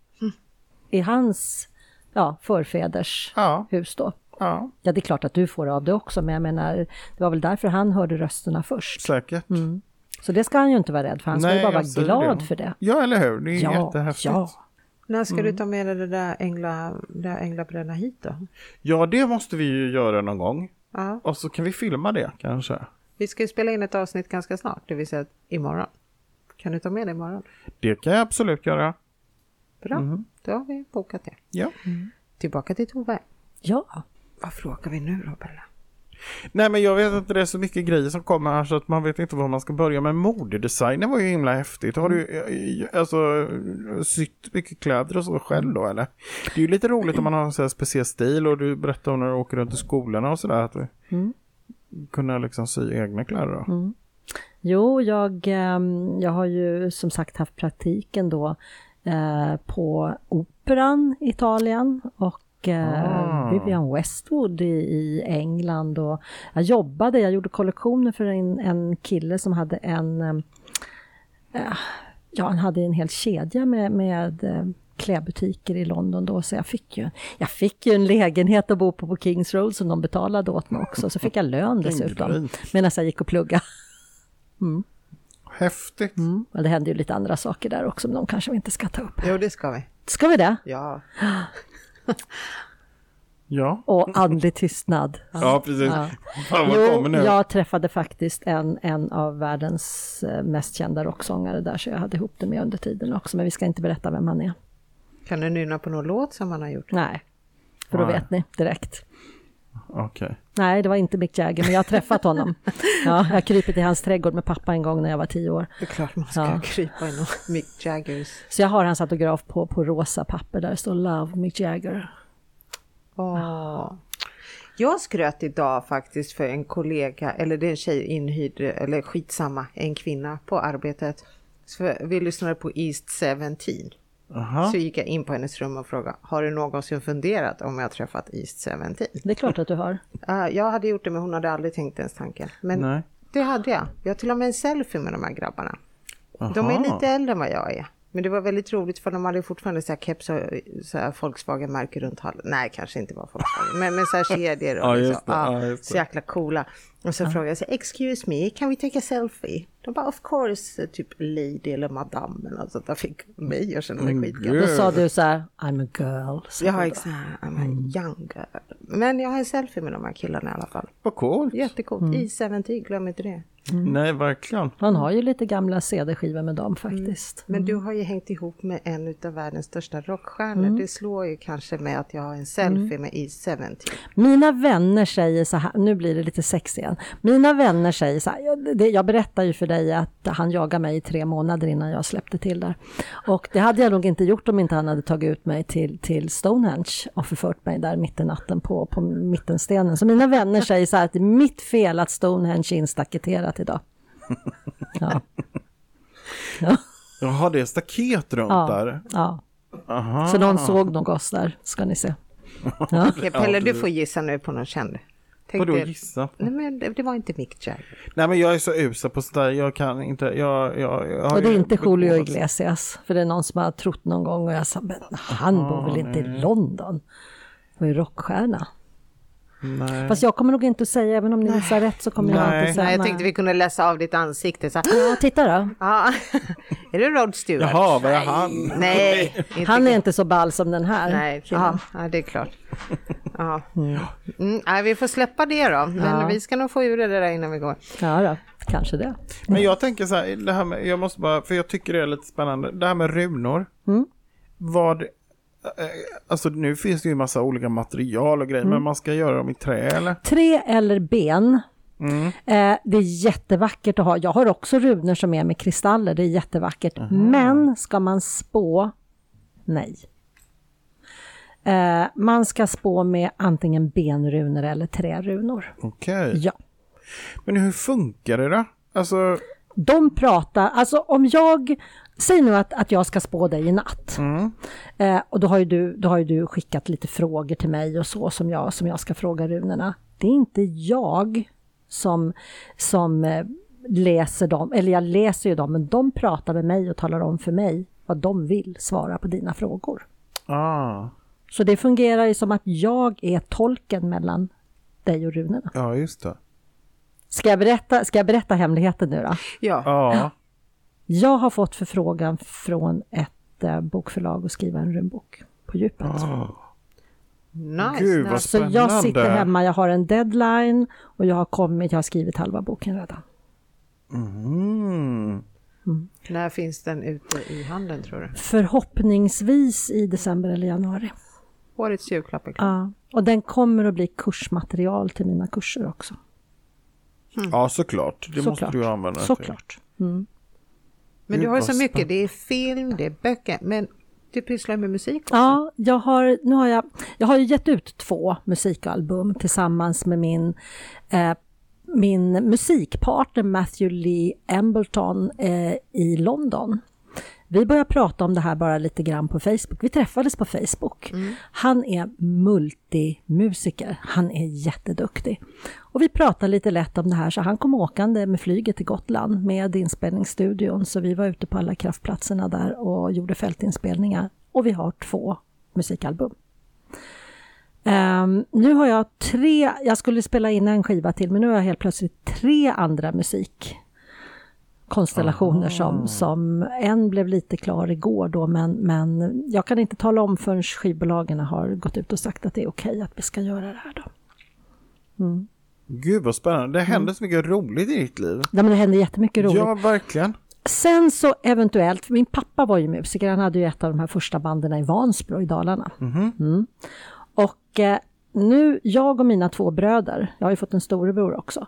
i hans ja, förfäders Ja, hus då. ja, Ja, det är klart att du får av det också, men jag menar, det var väl därför han hörde rösterna först. säkert. Så det ska han ju inte vara rädd för, han ska Nej, ju bara vara glad det. för det. Ja, eller hur? Det är Ja, jättehäftigt. ja. När ska du ta med dig det där ängla, det där änglabrädorna hit då? Ja, det måste vi ju göra någon gång. Ja, Och så kan vi filma det kanske. vi ska ju spela in ett avsnitt ganska snart, det vill säga imorgon. Kan du ta med det imorgon? Det kan jag absolut göra. Bra, då har vi bokat det. Ja. Tillbaka till Tove. Ja, Vad frågar vi nu då, Bella? Nej, men jag vet inte, det är så mycket grejer som kommer här så att man vet inte var man ska börja. Men modedesignen var ju himla häftigt. Har du eh, alltså sytt mycket kläder och så själv då eller? Det är ju lite roligt om man har en sån speciell stil och du berättar om när du åker runt i skolorna och sådär. Att du kunna liksom sy egna kläder då. Jo, jag, ehm, jag har ju som sagt haft praktiken då eh, på Operan i Italien och eh, Ah. Vivian Westwood i, i England. Och jag jobbade, jag gjorde kollektioner för en, en kille som hade en, eh, ja han hade en hel kedja med, med klädbutiker i London då, så jag fick ju, jag fick ju en lägenhet att bo på på Kings Road som de betalade åt mig också, så fick jag lön dessutom medan jag gick och pluggade. Häftigt. Mm. Och det hände ju lite andra saker där också, men de kanske vi inte ska ta upp. Jo, det ska vi. Ska vi det? Ja. Ja. Och andlig tystnad. Ja, precis. Ja. Fan vad Jo, kommer nu? jag träffade faktiskt en, en av världens eh, mest kända rocksångare där, så jag hade ihop det med under tiden också, men vi ska inte berätta vem han är. Kan du nynna på någon låt som han har gjort? Nej, för då Nej. vet ni direkt. Okej. Nej, det var inte Mick Jagger, men jag har träffat honom. Ja, jag har krypit i hans trädgård med pappa en gång när jag var tio år. Det är klart man ska Ja. krypa i Mick Jaggers. Så jag har hans autograf på, på rosa papper där det står Love Mick Jagger. Åh. Jag skröt idag faktiskt för en kollega, eller det är en tjej inhyrd, eller skitsamma, en kvinna på arbetet. Så vi lyssnade på East 17. Aha. Så gick jag in på hennes rum och frågade, har du någonsin funderat om jag har träffat East 17? Det är klart att du har. Uh, jag hade gjort det men hon hade aldrig tänkt ens tanken. Men Nej. det hade jag. Jag har till och med en selfie med de här grabbarna. De är Aha. lite äldre än vad jag är. Men det var väldigt roligt för de hade fortfarande så här keps och så här Volkswagen-märke runt halsen. Nej, kanske inte var Volkswagen, men, men så här kedjor och Ja, liksom. just det. Ja, Ja, så jäkla coola. Och så frågade jag så här, excuse me, can we take a selfie? De bara, of course, typ lady eller madame eller något sånt. där fick mig att känna mig Men skitgammal. Då sa du så här, I'm a girl. Ja, exakt. I'm a young girl. Men jag har en selfie med de här killarna i alla fall. Vad coolt. Jättecoolt. Mm. I70, glöm inte det. Nej, verkligen. Han har ju lite gamla CD-skivor med dem faktiskt. Men du har ju hängt ihop med en av världens största rockstjärnor. Mm. Det slår ju kanske med att jag har en selfie med E70. Mina vänner säger så här, nu blir det lite sex igen. Mina vänner säger så här, jag, det, jag berättar ju för dig att han jagade mig i tre månader innan jag släppte till där. Och det hade jag nog inte gjort om inte han hade tagit ut mig till, till Stonehenge och förfört mig där mitt i natten på, på mittenstenen. Så mina vänner säger så här att det är mitt fel att Stonehenge är instaketerat idag. Ja. Ja, Jaha, det är staket runt Ja. där. ja. Aha. Så någon såg nog oss där, ska ni se. Ja. Okej, Pelle, du får gissa nu på någon känd. Tänk Vadå gissa? Nej, men det, det var inte Mick Jagger. Nej men jag är så usel på sånt där. Jag kan inte. Jag, jag, jag har Och det är inte Julio Iglesias, för det är någon som har trott någon gång och jag sa, men han bor väl inte i London? Han var ju rockstjärna. Nej. Fast jag kommer nog inte att säga, även om ni gissar rätt så kommer jag Nej. inte säga Nej, jag tänkte vi kunde läsa av ditt ansikte. Så Ja, titta då. ja, är det Rod Stewart? Jaha, var är han? Nej, Han är inte så ball som den här Nej, ja, det är klart. Ja. Mm, nej, vi får släppa det då. Men Ja. vi ska nog få ur det där innan vi går. Ja, då. kanske det. Men jag tänker så här, det här med, jag måste bara, för jag tycker det är lite spännande, det här med runor. Mm. Vad, alltså nu finns det ju massa olika material och grejer, Mm. men man ska göra dem i trä eller? Trä eller ben. Mm. Eh, det är jättevackert att ha. Jag har också runor som är med kristaller, det är jättevackert. Men ska man spå? Nej. Eh, man ska spå med antingen benrunor eller trärunor. Okej. Ja. Men hur funkar det då? Alltså, De pratar, alltså om jag, säg nu att, att jag ska spå dig i natt. mm. Eh, och då har, ju du, då har ju du skickat lite frågor till mig och så som jag, som jag ska fråga runorna. Det är inte jag som, som eh, läser dem, eller jag läser ju dem, men de pratar med mig och talar om för mig vad de vill svara på dina frågor. ah, Så det fungerar ju som att jag är tolken mellan dig och runorna. ja just det. Ska jag berätta, ska jag berätta hemligheten nu då? Ja, Ja, Jag har fått förfrågan från ett eh, bokförlag att skriva en runbok på djupet. Ah. nice. Gud, vad. Så jag sitter hemma, jag har en deadline och jag har kommit, jag har skrivit halva boken redan. mm. När finns den ute i handeln tror du? Förhoppningsvis i december eller januari. Årets julklapp är klar. Ja. Och den kommer att bli kursmaterial till mina kurser också. ja såklart. Det måste Såklart. du ju använda till. Såklart. Mm. Men du har så mycket, det är film, det är böcker, men du pysslar med musik också. Ja, jag har, nu har jag, jag har gett ut två musikalbum tillsammans med min, eh, min musikpartner Matthew Lee Embleton eh, i London. Vi började prata om det här bara lite grann på Facebook. Vi träffades på Facebook. Han är multimusiker. Han är jätteduktig. Och vi pratade lite lätt om det här så han kom åkande med flyget till Gotland med inspelningsstudion. Så vi var ute på alla kraftplatserna där och gjorde fältinspelningar. Och vi har två musikalbum. Ehm, nu har jag tre, jag skulle spela in en skiva till men nu har jag helt plötsligt tre andra musikkonstellationer som, som en blev lite klar igår då men, men jag kan inte tala om förrän skivbolagen har gått ut och sagt att det är okej att vi ska göra det här då. Mm. Gud vad spännande. Det händer så mycket roligt i ditt liv. Ja, men det händer jättemycket roligt. Ja, verkligen. Sen så eventuellt, min pappa var ju musiker, han hade ju ett av de här första banden i Vansbro i Dalarna. Mm. Och eh, nu, jag och mina två bröder, jag har ju fått en storebror också,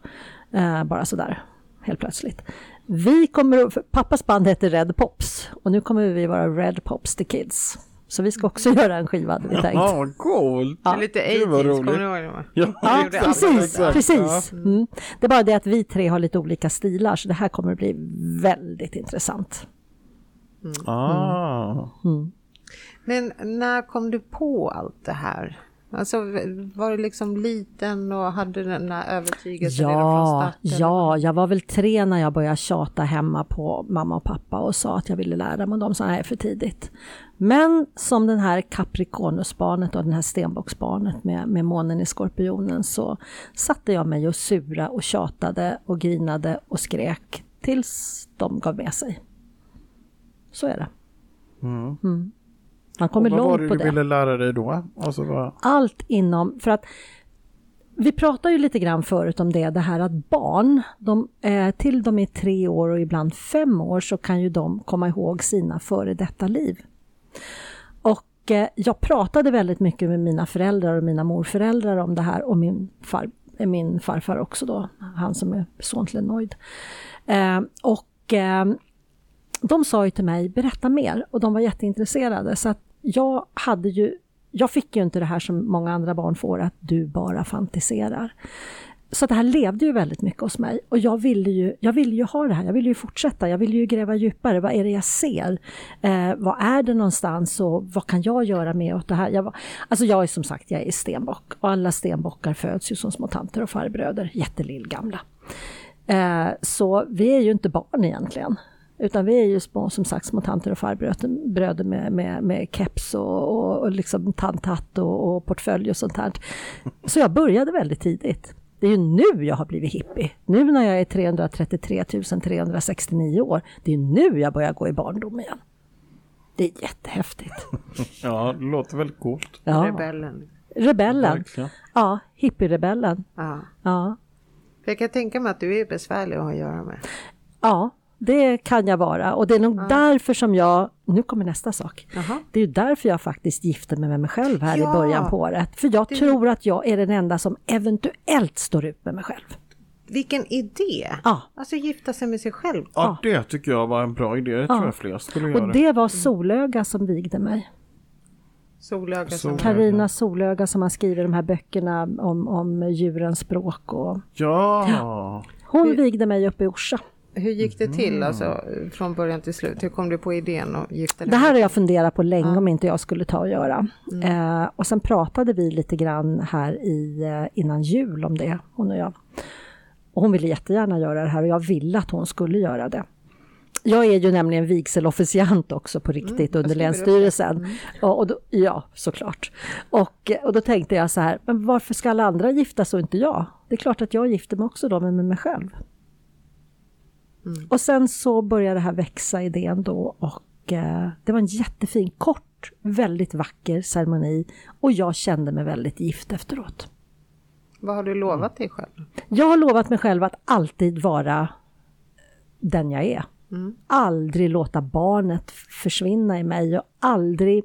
eh, bara sådär helt plötsligt. Vi kommer, pappas band heter Red Pops och nu kommer vi vara Red Pops the Kids. Så vi ska också göra en skiva hade vi tänkt. Ja, vad coolt. Det är lite Gud, vad 80s, roligt. kommer du ihåg det? Ja, Ja, precis. precis. Mm. Det är bara det att vi tre har lite olika stilar så det här kommer att bli väldigt intressant. Ah. Men när kom du på allt det här? Alltså var du liksom liten och hade den där övertygelsen redan från Ja, starten? ja, jag var väl tre när jag började tjata hemma på mamma och pappa och sa att jag ville lära mig. Och de sa nej för tidigt. Men som den här Capricornusbarnet och den här stenbocksbarnet med, med månen i skorpionen så satte jag mig och sura och tjatade och grinade och skrek tills de gav med sig. Så är det. Mm. Man kommer Och vad var långt det på du det ville lära dig då? Alltså, vad... allt inom, för att vi pratade ju lite grann förut om det, det här att barn, de, eh, till de är tre år och ibland fem år så kan ju de komma ihåg sina före detta liv. Och eh, jag pratade väldigt mycket med mina föräldrar och mina morföräldrar om det här och min, far, eh, min farfar också då, han som är son till en. Eh, och de sa ju till mig, berätta mer och de var jätteintresserade så att jag hade ju jag fick ju inte det här som många andra barn får, att du bara fantiserar. Så det här levde ju väldigt mycket hos mig och jag ville ju, jag ville ju ha det här, jag ville ju fortsätta, jag ville ju gräva djupare. Vad är det jag ser? Eh, vad är det någonstans och vad kan jag göra med åt det här? Jag, var, alltså jag är som sagt, jag är stenbock och alla stenbockar föds ju som små tanter och farbröder, jättelillgamla. Eh, så vi är ju inte barn egentligen. Utan vi är ju små, som sagt, små tanter och farbröder bröder med, med, med keps och, och, och liksom tanthatt och, och portfölj och sånt här. Så jag började väldigt tidigt. Det är ju nu jag har blivit hippie. Nu när jag är 333 369 år. Det är nu jag börjar gå i barndom igen. Det är jättehäftigt. Ja, det låter väldigt coolt. Ja. Rebellen. Rebellen. Verkligen. Ja, hippierebellen. Ja. Ja. För jag kan tänka mig att du är besvärlig att ha att göra med. Ja, det kan jag vara. Och det är nog därför som jag, nu kommer nästa sak. Jaha. Det är ju därför jag faktiskt gifte mig med mig själv här Ja. i början på året. För jag tror att jag är den enda som eventuellt står ut med mig själv. Vilken idé! Ja. Alltså gifta sig med sig själv. Ja, det tycker jag var en bra idé. Det tror jag fler skulle göra. Och det var Solöga som vigde mig. Solöga som... Solöga. Karina Solöga som har skrivit de här böckerna om, om djurens språk. Och Ja, hon vigde mig uppe i Orsa. Hur gick det till Mm. alltså från början till slut? Hur kom du på idén att gifta dig? Det här har jag funderat på länge om inte jag skulle ta och göra. Eh, och sen pratade vi lite grann här i, eh, innan jul om det, hon och jag. Och hon ville jättegärna göra det här och jag ville att hon skulle göra det. Jag är ju nämligen vigselofficiant också på riktigt under skriver upp Länsstyrelsen. Och, och då, ja, såklart. Och, och då tänkte jag så här, men varför ska alla andra gifta sig och inte jag? Det är klart att jag gifter mig också då, men med mig själv. Och sen så började det här växa idén då och eh, det var en jättefin, kort, väldigt vacker ceremoni och jag kände mig väldigt gift efteråt. Vad har du lovat dig själv? Jag har lovat mig själv att alltid vara den jag är. Aldrig låta barnet försvinna i mig och aldrig,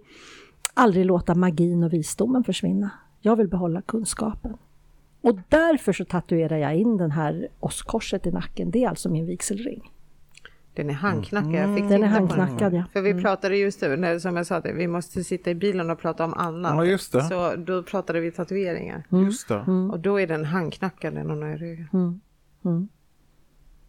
aldrig låta magin och visdomen försvinna. Jag vill behålla kunskapen. Och därför så tatuerar jag in den här åskorset i nacken. Det är alltså min vigselring. Den är handknackad. Jag fick Den är handknackad, ja. För vi pratade just nu, när, som jag sa, det, vi måste sitta i bilen och prata om annat. Ja, just det. Så då pratade vi tatueringar. just det. Och då är den handknackad, den hon har i ryggen. Mm.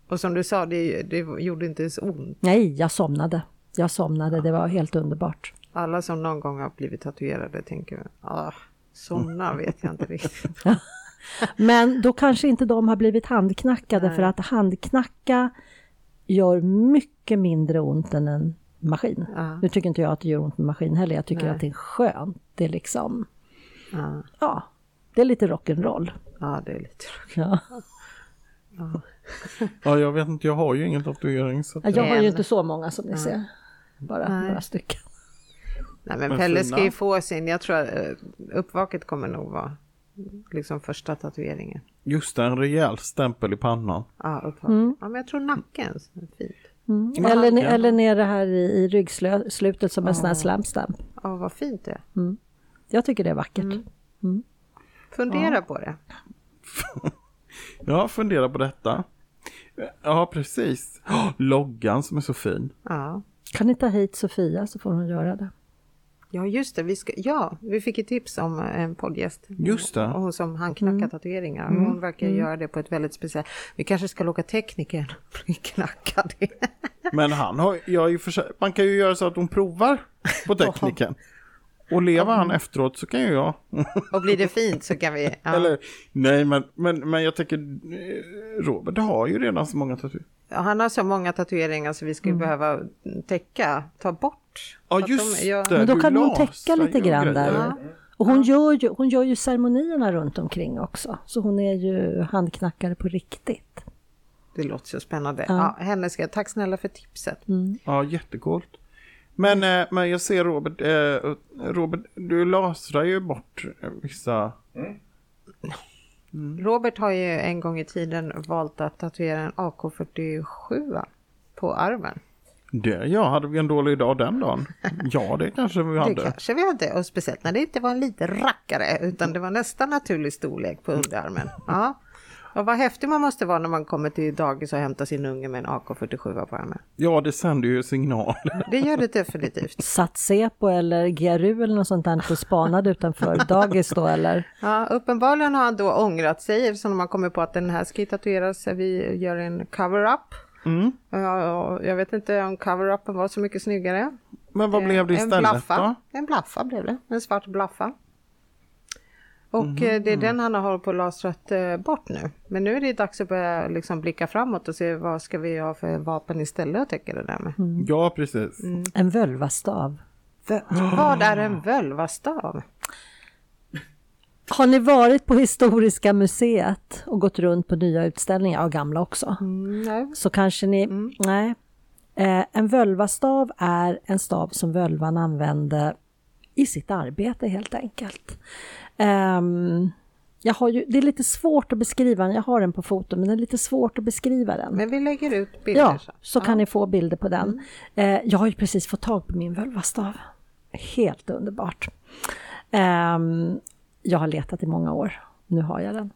Och som du sa, det, det gjorde inte ens ont. Nej, jag somnade. Jag somnade, det var helt underbart. Alla som någon gång har blivit tatuerade tänker, ah, somna vet jag inte riktigt. Men då kanske inte de har blivit handknackade för att handknacka gör mycket mindre ont än en maskin. Ja. Nu tycker inte jag att det gör ont med maskin heller, jag tycker Nej. att det är skönt. Det är liksom, Ja, ja, det är lite rock'n'roll. ja det är lite Ja. Ja, jag vet inte, jag har ju ingen tatuering. Så Jag har ju inte så många som ni ser, bara Nej. några stycken. Nej men Men Pelle fina. ska ju få sin, jag tror att eh, uppvaket kommer nog vara liksom första tatueringen. Just det, en rejäl stämpel i pannan. Ja, uppvaket. Ja men jag tror nacken, så är fint. Mm. Eller, nacken- eller nere här i, i ryggslutet som en sån här slam stamp. Ja vad fint det är. Jag tycker det är vackert. Fundera på det. Jag funderar på detta. Ja, precis. Oh, loggan som är så fin. Ja. Kan ni ta hit Sofia så får hon göra det. Ja just det, vi ska, ja vi fick ett tips om en poddgäst. Just det. Och hon som handknackar tatueringar. Hon verkar göra det på ett väldigt speciellt... Vi kanske ska låta teknikern bli knackad. Men han har, jag man kan ju göra så att hon provar på tekniken. Och lever han efteråt så kan ju jag. och blir det fint så kan vi... Ja. Eller, nej men, men, men jag tänker, eh, Robert har ju redan så många tatueringar. Han har så många tatueringar så vi skulle behöva täcka, ta bort. Ja Så att just de, ja, det. Men då kan hon täcka lite grann där. Och hon, gör ju, hon gör ju ceremonierna runt omkring också. Så hon är ju handknackare på riktigt. Det låter så spännande. Ja. henne ska jag, tack snälla för tipset. Ja, jättecoolt. Men, eh, men jag ser Robert, eh, Robert, du lasrar ju bort eh, vissa... Robert har ju en gång i tiden valt att tatuera en AK47 på armen. Det, ja, hade vi en dålig dag den dagen? Ja, det kanske vi Det hade. kanske vi hade, och speciellt när det inte var en liten rackare utan det var nästan naturlig storlek på underarmen. Ja. Och vad häftig man måste vara när man kommer till dagis och hämtar sin unge med en AK47 på armen. Ja, det sänder ju signaler. Det gör det definitivt. Satt Säpo eller GRU eller något sånt där och spanade utanför dagis då eller? Ja, uppenbarligen har han då ångrat sig eftersom man kommer på att den här ska tatueras. Vi gör en cover-up. Mm. Jag vet inte om cover-upen var så mycket snyggare. Men vad blev det en istället blaffa. då? En blaffa blev det. En svart blaffa. Och eh, Mhm. det är den han har hållit på och lasrat eh, bort nu. Men nu är det dags att börja liksom blicka framåt och se vad ska vi ha för vapen istället att täcka det där med. Ja, precis. Mm. En völvastav. Vö- Vad är en völvastav? Har ni varit på Historiska museet och gått runt på nya utställningar, och gamla också? Mm, nej. Så kanske ni, nej. Eh, en völvastav är en stav som völvan använde i sitt arbete helt enkelt. Ehm, jag har ju, det är lite svårt att beskriva den, jag har den på foto, men det är lite svårt att beskriva den. Men vi lägger ut bilder Ja, sen. så kan ni få bilder på den. Eh, jag har ju precis fått tag på min völvastav. Helt underbart. Ehm, jag har letat i många år. Nu har jag den.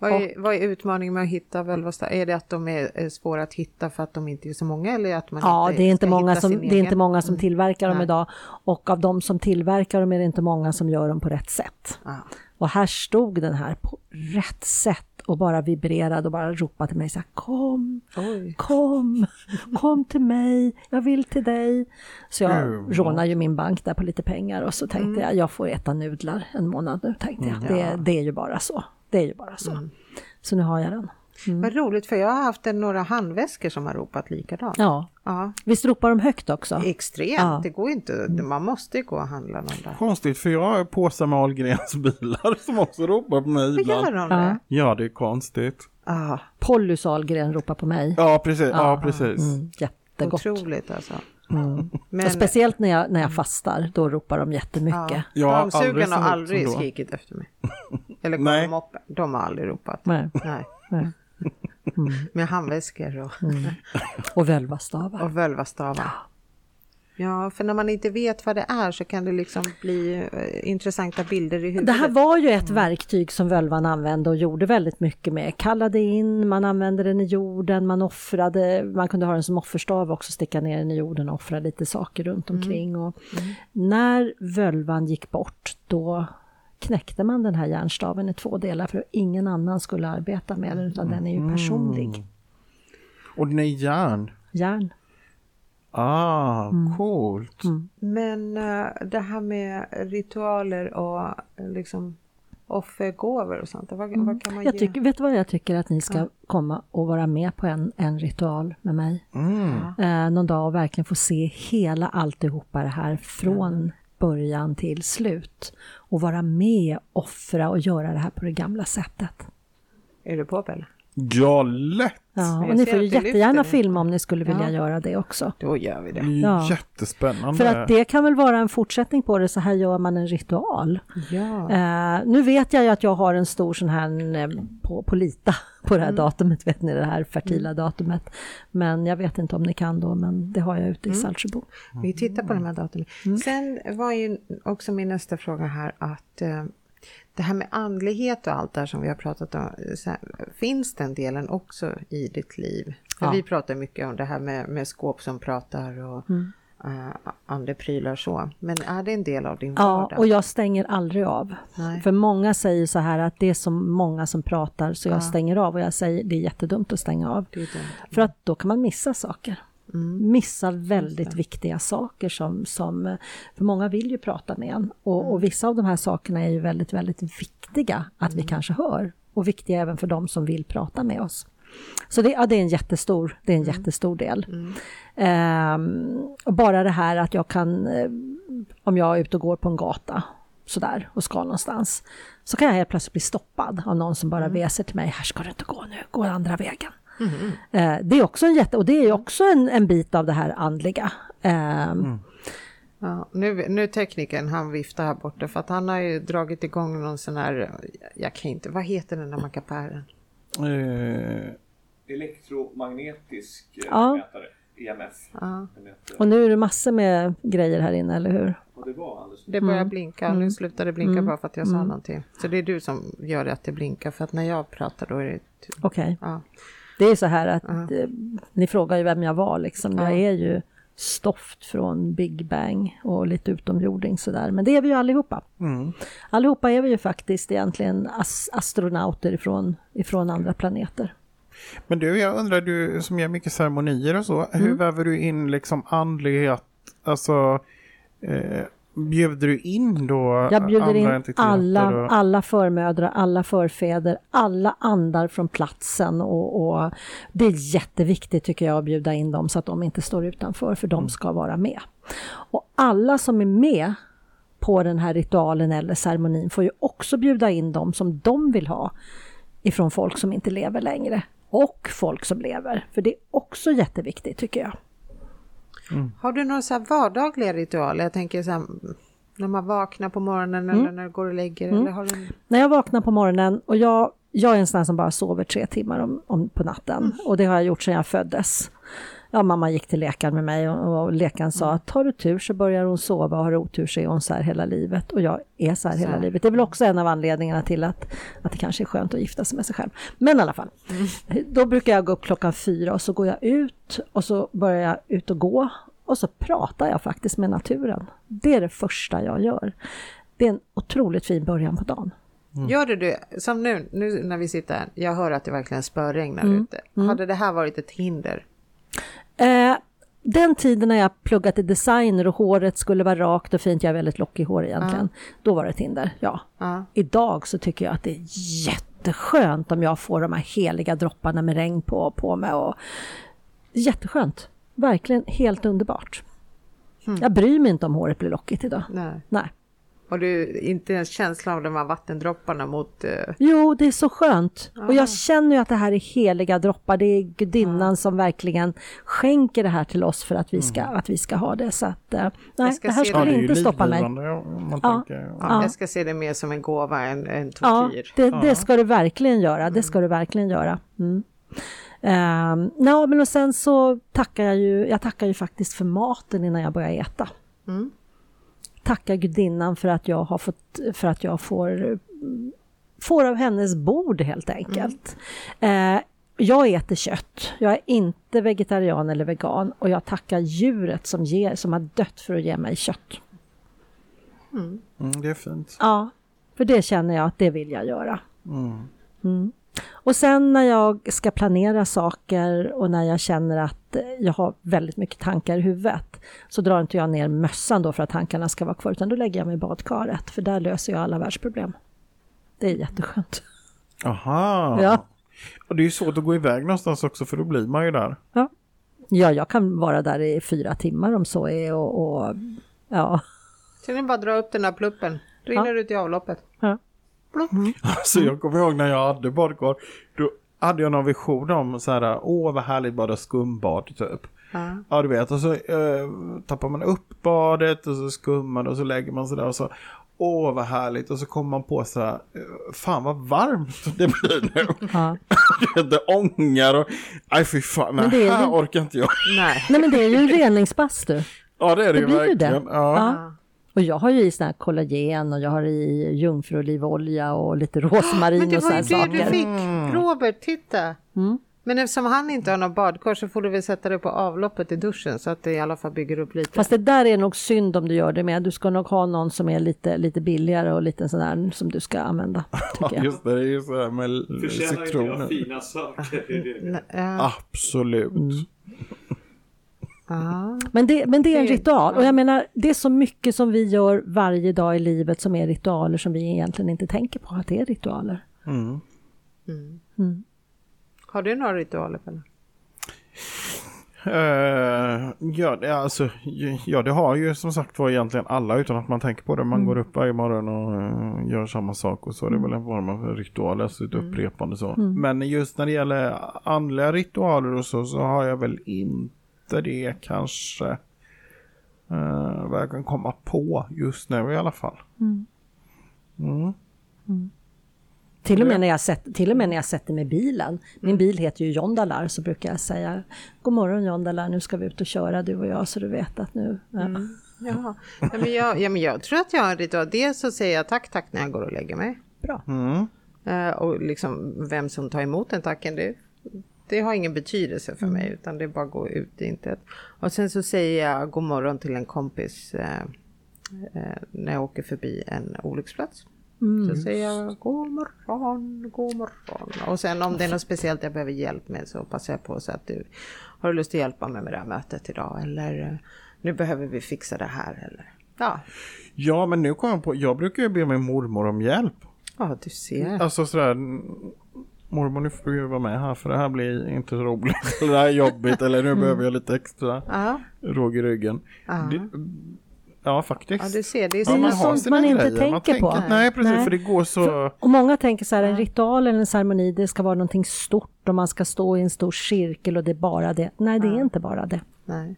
Vad är, vad är utmaningen med att hitta völvastav? Är det att de är svåra att hitta för att de inte är så många eller att man Ja, inte det är inte många som, det är inte många som tillverkar dem Nej. idag. Och av de som tillverkar dem är det inte många som gör dem på rätt sätt. Ja. Och här stod den här på rätt sätt och bara vibrerade och bara ropade till mig så här, kom, Oj. kom, kom till mig, jag vill till dig. Så jag Mm. rånar ju min bank där på lite pengar och så tänkte jag, jag får äta nudlar en månad nu, tänkte jag. Det, det är ju bara så. Det är ju bara så. Så nu har jag den. Vad roligt för jag har haft en, några handväskor som har ropat likadant. Ja, Ja, visst ropar de högt också? extremt. Ja. Det går inte, man måste ju gå och handla någon där. Konstigt, för jag har påsar med Ahlgrens bilar som också ropar på mig Vad gör ibland. de Ja. det? Ja, det är konstigt. Ah, Polly Sahlgren ropar på mig. Ja, precis. Ja, precis. Mm, jättegott. otroligt alltså. Mm. Men Och speciellt när jag, när jag fastar, då ropar de jättemycket. Jag har aldrig dammsugarna har aldrig skrikit efter mig. Eller Nej. kom. De har aldrig ropat. Nej. Nej. Nej. Med handväskor och, Och völvastavar. och völvastavar. Ja, för när man inte vet vad det är så kan det liksom bli eh, intressanta bilder i huvudet. Det här var ju ett verktyg som völvan använde och gjorde väldigt mycket med. Kallade in, man använde den i jorden, man offrade, man kunde ha den som offerstav också, sticka ner den i jorden och offra lite saker runt omkring. Och När völvan gick bort, då knäckte man den här järnstaven i två delar för att ingen annan skulle arbeta med den, utan den är ju personlig. Och den är järn. Järn. Ah, Mm. coolt. Men eh, det här med ritualer och eh, liksom offergåvor och sånt, vad, vad kan man Mm. Jag ge? tycker, vet du vad jag tycker att ni ska komma och vara med på en, en ritual med mig? Mm. eh, någon dag och verkligen få se hela alltihopa det här från början till slut. Och vara med, offra och göra det här på det gamla sättet. Är du på Ja, lätt. Ja, och ni får ju jättegärna filma om ni skulle vilja Ja. göra det också. Då gör vi Det Ja. jättespännande. För att det kan väl vara en fortsättning på det, så här gör man en ritual. Ja. Eh, nu vet jag ju att jag har en stor sån här eh, på, på Lita, på det här datumet, vet ni det här fertila datumet. Men jag vet inte om ni kan då, men det har jag ute i Saltsjöbo. Vi tittar på de här datumen. Mm. Sen var ju också min nästa fråga här att eh, det här med andlighet och allt det här som vi har pratat om, här, finns den delen också i ditt liv? För Ja. Vi pratar mycket om det här med, med skåp som pratar och Mm. eh, andeprylar så. Men är det en del av din Ja, vardag? och jag stänger aldrig av. Nej. För många säger så här att det är så många som pratar så jag stänger av och jag säger det är jättedumt att stänga av. Det dumt. För att då kan man missa saker. Mm. Missa väldigt viktiga saker som, som, för många vill ju prata med en. Och, Mm. och vissa av de här sakerna är ju väldigt, väldigt viktiga att Mm. vi kanske hör. Och viktiga även för de som vill prata med oss. Så det, ja, det är en jättestor, det är en Mm. jättestor del. Ehm, och bara det här att jag kan, eh, om jag är ute och går på en gata sådär och ska någonstans, så kan jag helt plötsligt bli stoppad av någon som bara Mm. väser till mig, här ska du inte gå nu, gå andra vägen. Eh, det är också en jätte, och det är också en, en bit av det här andliga. Ehm, Ja, nu, nu tekniken, han viftar här borta för att han har ju dragit igång någon sån här, jag kan inte, vad heter den där mackapären? Eh, Elektromagnetisk eh, Ja. mätare, EMF. Ja. Och nu är det massor med grejer här inne, eller hur? Det var alldeles Det börjar blinka, nu slutar det blinka bara för att jag sa Mm. någonting. Så det är du som gör det att det blinkar, för att när jag pratar då är det... Okej. Ja. Det är så här att eh, ni frågar ju vem jag var liksom. Jag Ja. är ju stoft från Big Bang och lite utomjording sådär. Men det är vi ju allihopa. mm. Allihopa är vi ju faktiskt egentligen as- astronauter ifrån, ifrån andra planeter. Men du, jag undrar, du som gör mycket ceremonier och så, hur Mm. väver du in liksom andlighet, alltså eh, bjuder du in då Jag bjuder in alla, och- alla förmödrar, alla förfäder, alla andar från platsen och, och det är jätteviktigt tycker jag att bjuda in dem så att de inte står utanför för de ska vara med. Och alla som är med på den här ritualen eller ceremonin får ju också bjuda in dem som de vill ha ifrån folk som inte lever längre och folk som lever. För det är också jätteviktigt tycker jag. Har du några så vardagliga ritualer? Jag tänker så här, När man vaknar på morgonen Mm. eller när du går och lägger eller har du... När jag vaknar på morgonen och jag, jag är en sån här som bara sover tre timmar om, om, på natten och det har jag gjort sedan jag föddes. Ja, mamma gick till läkaren med mig och, och läkaren sa att har du tur så börjar hon sova och har du otur så är hon så här hela livet och jag är så här Så hela livet. Det är väl också en av anledningarna till att, att det kanske är skönt att gifta sig med sig själv. Men i alla fall, då brukar jag gå upp klockan fyra och så går jag ut och så börjar jag ut och gå och så pratar jag faktiskt med naturen. Det är det första jag gör. Det är en otroligt fin början på dagen. Gör du det? Som nu, nu när vi sitter här, jag hör att det verkligen spöregnar Mm. ute. Hade det här varit ett hinder? Eh, den tiden när jag pluggat till designer och håret skulle vara rakt och fint, jag har väldigt lockigt hår egentligen, då var det ett hinder, ja. Ja. Idag så tycker jag att det är jätteskönt om jag får de här heliga dropparna med regn på, på mig. Och, jätteskönt, verkligen helt underbart. Jag bryr mig inte om håret blir lockigt idag. Nej. Nej. Och du inte ens känsla av de här vattendropparna mot... eh, Jo, det är så skönt. Och Ah. jag känner ju att det här är heliga droppar. Det är gudinnan som verkligen skänker det här till oss för att vi ska, att vi ska ha det. Så att, eh, nej, ska det här skulle det. inte stoppa mig. Ja. tänker. ja, Ja. Jag ska se det mer som en gåva än en Ja, tortyr. det, det ska du verkligen göra. Det ska du verkligen göra. Mm. Um, no, men och sen så tackar jag ju, jag tackar ju faktiskt för maten innan jag börjar äta. Mm. Tackar gudinnan för att jag har fått, för att jag får, får av hennes bord helt enkelt. Eh, jag äter kött. Jag är inte vegetarian eller vegan och jag tackar djuret som, ger, som har dött för att ge mig kött. Mm, det är fint. Ja, för det känner jag att det vill jag göra. Mm. Och sen när jag ska planera saker och när jag känner att jag har väldigt mycket tankar i huvudet så drar inte jag ner mössan då för att tankarna ska vara kvar utan då lägger jag mig i badkaret för där löser jag alla världsproblem. Det är jätteskönt. Aha. Ja. Och det är ju svårt att gå iväg någonstans också för då blir man ju där. Ja. ja, jag kan vara där i fyra timmar om så är och, och ja. Så ni bara dra upp den där pluppen. Rinner ut i avloppet. ja. Plupp. Alltså jag kommer ihåg när jag hade badkar. Då hade jag någon vision om så här, åh vad härligt bada skumbad typ. Ja. Ja du vet och så eh, tappar man upp badet och så skummar det och så lägger man sig där och så Åh vad härligt och så kommer man på så här eh, Fan vad varmt det blir nu. ja. det ångar och Nej fy fan, men det är här ju- orkar inte jag. Nej. Nej men det är ju en reningsbastu. Ja det är det, Det ju blir ju det. verkligen. Ja. Ja. Och jag har ju i sån här kollagen och jag har i jungfruolivolja och lite rosmarin Men det och var ju det du saker. fick. Robert, titta. Mm. Men eftersom han inte har någon badkar så får du väl sätta det på avloppet i duschen så att det i alla fall bygger upp lite. Fast det där är nog synd om du gör det med. Du ska nog ha någon som är lite, lite billigare och lite sån där som du ska använda. Just det, det är ju så här med Förtjänar inte jag citroner. fina saker? Absolut. Mm. Men det, men det är en ritual och ja. jag menar det är så mycket som vi gör varje dag i livet som är ritualer som vi egentligen inte tänker på att det är ritualer. Mm. Mm. Mm. Har du några ritualer? Pelle? Eh, ja, det, alltså, ja, det har ju som sagt var egentligen alla utan att man tänker på det. Man går upp varje morgon och eh, gör samma sak och så. Det är väl en form av ritual, alltså ett upprepande så. Men just när det gäller andliga ritualer och så, så har jag väl inte det kanske. Uh, vad jag kan komma på just nu i alla fall. Mm. Till och, med när jag sätter, till och med när jag sätter mig i bilen. Min bil heter ju Jondalar så brukar jag säga God morgon Jondalar, nu ska vi ut och köra du och jag så du vet att nu... Ja. Jaha. Ja, men jag, ja, men jag tror att jag har en ritual. Dels så säger jag tack, tack när jag går och lägger mig. Bra. Mm. Eh, och liksom vem som tar emot den tacken, det, det har ingen betydelse för mig utan det är bara att gå ut i intet. Och sen så säger jag god morgon till en kompis eh, eh, när jag åker förbi en olycksplats. Så säger jag god morgon, god morgon. Och sen om det är något speciellt jag behöver hjälp med så passar jag på säga att du har du lust att hjälpa mig med det här mötet idag eller eh, nu behöver vi fixa det här eller ja, Ja, men nu kommer jag på, jag brukar ju be min mormor om hjälp. ja du ser. Alltså sådär, mm, mormor nu får du ju vara med här för det här blir inte så roligt. Eller det här är jobbigt eller nu behöver jag lite extra Ja, råg i ryggen. ja. Det, ja, faktiskt. ja du ser. Det är ju har sånt man inte grejer. Man tänker på. Nej, precis, Nej. för det går så... Och många tänker så här, en ritual eller en ceremoni, det ska vara någonting stort och man ska stå i en stor cirkel och det är bara det. Nej, det är inte bara det. Nej.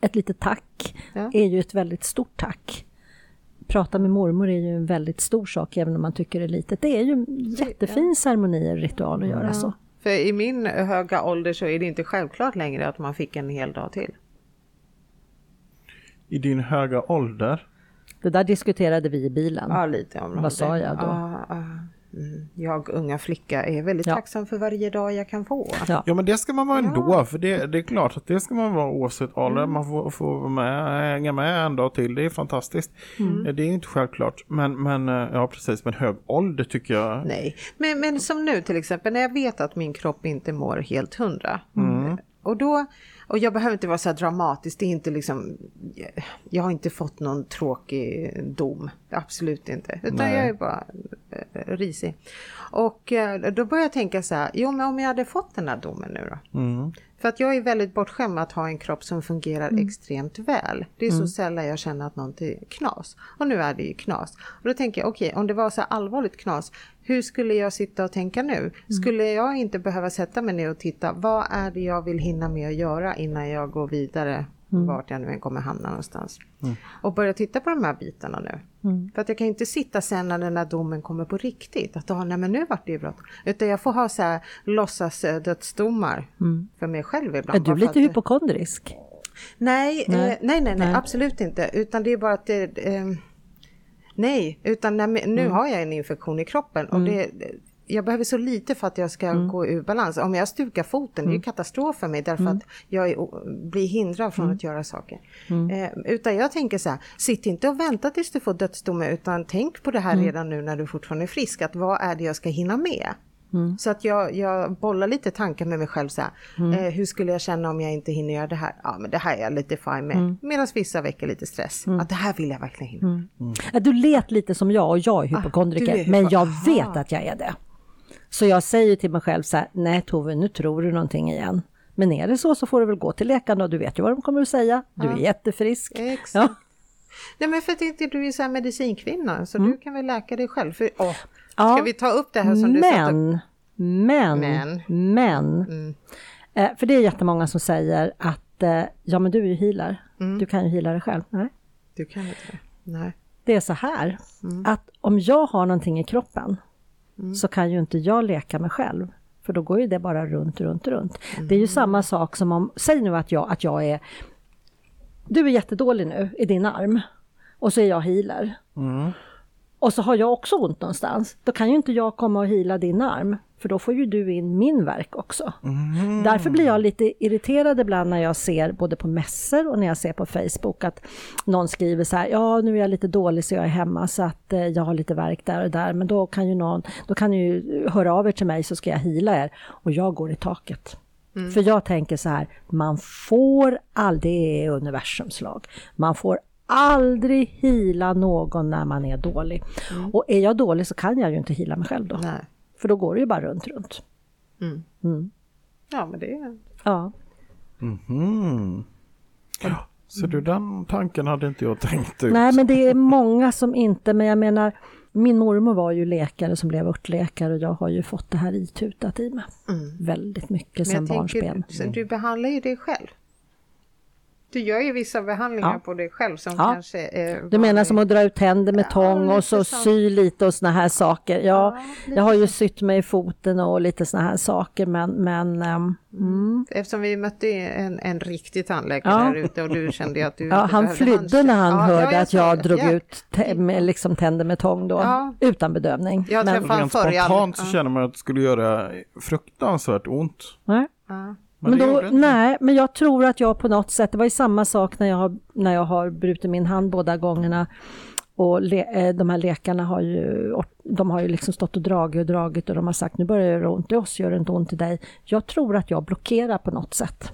Ett litet tack Ja. är ju ett väldigt stort tack. Prata med mormor är ju en väldigt stor sak även om man tycker det är litet. Det är ju en jättefin ceremoni och ritual att göra så. För i min höga ålder så är det inte självklart längre att man fick en hel dag till. I din höga ålder. Det där diskuterade vi i bilen. Ja, lite om Vad det. sa jag då? Ja, ja. Mm. Jag, unga flicka, är väldigt Ja. tacksam för varje dag jag kan få. Ja. Ja men det ska man vara ändå, för det, det är klart att det ska man vara oavsett ålder. Mm. Man får, får vara med, hänga med en dag till, det är fantastiskt. Mm. Det är inte självklart, men, men eh, ja precis, men hög ålder tycker jag. Nej, men, men som nu till exempel när jag vet att min kropp inte mår helt hundra. Och då, och jag behöver inte vara så här dramatisk, det är inte liksom, jag har inte fått någon tråkig dom, absolut inte, utan Nej. jag är bara eh, risig. Och eh, då börjar jag tänka så här, jo men om jag hade fått den här domen nu då? Mm. För att jag är väldigt bortskämd att ha en kropp som fungerar extremt väl. Det är så sällan jag känner att något är knas. Och nu är det ju knas. Och då tänker jag, okej, om det var så allvarligt knas, hur skulle jag sitta och tänka nu? Skulle jag inte behöva sätta mig ner och titta, vad är det jag vill hinna med att göra innan jag går vidare, vart jag nu än kommer hamna någonstans. Och börja titta på de här bitarna nu. För att jag kan inte sitta sen när den här domen kommer på riktigt, att ah, nej men nu vart det ju brott. Utan jag får ha så här låtsas eh, dödsdomar för mig själv ibland. Är du lite att det- hypokondrisk? Nej, Nej. nej, nej, nej, Nej. absolut inte. Utan det är bara att det... Eh, nej, utan när, nu Mm. har jag en infektion i kroppen och det, jag behöver så lite för att jag ska Mm. gå ur balans. Om jag stukar foten, det är ju katastrof för mig därför Mm. att jag blir hindrad från att göra saker. Mm. Eh, utan jag tänker så här, sitt inte och vänta tills du får dödsdomen utan tänk på det här Mm. redan nu när du fortfarande är frisk, att vad är det jag ska hinna med? Mm. Så att jag, jag bollar lite tankar med mig själv så här, Mm. eh, hur skulle jag känna om jag inte hinner göra det här? Ja men det här är jag lite fine med. Mm. Medan vissa väcker lite stress. Att det här vill jag verkligen hinna. Ja, Du lät lite som jag och jag är hypokondriker, Ah, är men hypo- jag Aha. vet att jag är det. Så jag säger till mig själv så här, nej Tove, nu tror du någonting igen. Men är det så så får du väl gå till läkaren och du vet ju vad de kommer att säga. Du är jättefrisk. Exakt. Ja. Nej men för att inte du är så här medicinkvinna så du kan väl läka dig själv. För, åh, Mm. Ja. Ska vi ta upp det här som du satte? Men, men, Men. men, Mm. eh, för det är jättemånga som säger att eh, ja men du är ju healer, Mm. du kan ju heala dig själv. Nej. Du kan inte det. Nej. Det är så här, Mm. att om jag har någonting i kroppen så kan ju inte jag leka mig själv. För då går ju det bara runt, runt, runt. Det är ju samma sak som om, säg nu att jag, att jag är, du är jättedålig nu i din arm och så är jag healer. Och så har jag också ont någonstans. Då kan ju inte jag komma och hila din arm. För då får ju du in min verk också. Därför blir jag lite irriterad ibland när jag ser både på mässor och när jag ser på Facebook att någon skriver så här, ja nu är jag lite dålig så jag är hemma så att eh, jag har lite verk där och där. Men då kan ju någon, då kan ju höra av er till mig så ska jag hila er. Och jag går i taket. För jag tänker så här, man får aldrig, det är universums lag, man får aldrig hila någon när man är dålig. Och är jag dålig så kan jag ju inte hila mig själv då. Nej. För då går det ju bara runt, runt. Ja men det är... Ja. Mm. Ja, så du den tanken hade inte jag tänkt ut. Nej, men det är många som inte, men jag menar, min mormor var ju läkare som blev örtläkare och jag har ju fått det här itutat i mig. Väldigt mycket sedan jag barnsben. du behandlar ju dig själv. Du gör ju vissa behandlingar Ja. på dig själv som Ja. kanske är Du menar som att dra ut tänder med Ja, tång och lite så sånt. sy lite och såna här saker. Ja, Ja, jag har ju sytt mig i foten och lite såna här saker men, men ehm, mm. Eftersom vi mötte en, en riktig tandläkare Ja. här ute och du kände att du ja, han flydde när han Ja, hörde ja, att jag drog Ja. ut med, liksom tänder med tång då, Ja. utan bedövning. Jag Men- Rent spontant så ja. känner man att det skulle göra fruktansvärt ont. Nej. Ja. Men, då, nej, men jag tror att jag på något sätt, det var ju samma sak när jag har, när jag har brutit min hand båda gångerna. Och le, eh, de här läkarna har ju, de har ju liksom stått och dragit och dragit och de har sagt nu börjar det göra ont i oss, gör det inte ont i dig. Jag tror att jag blockerar på något sätt.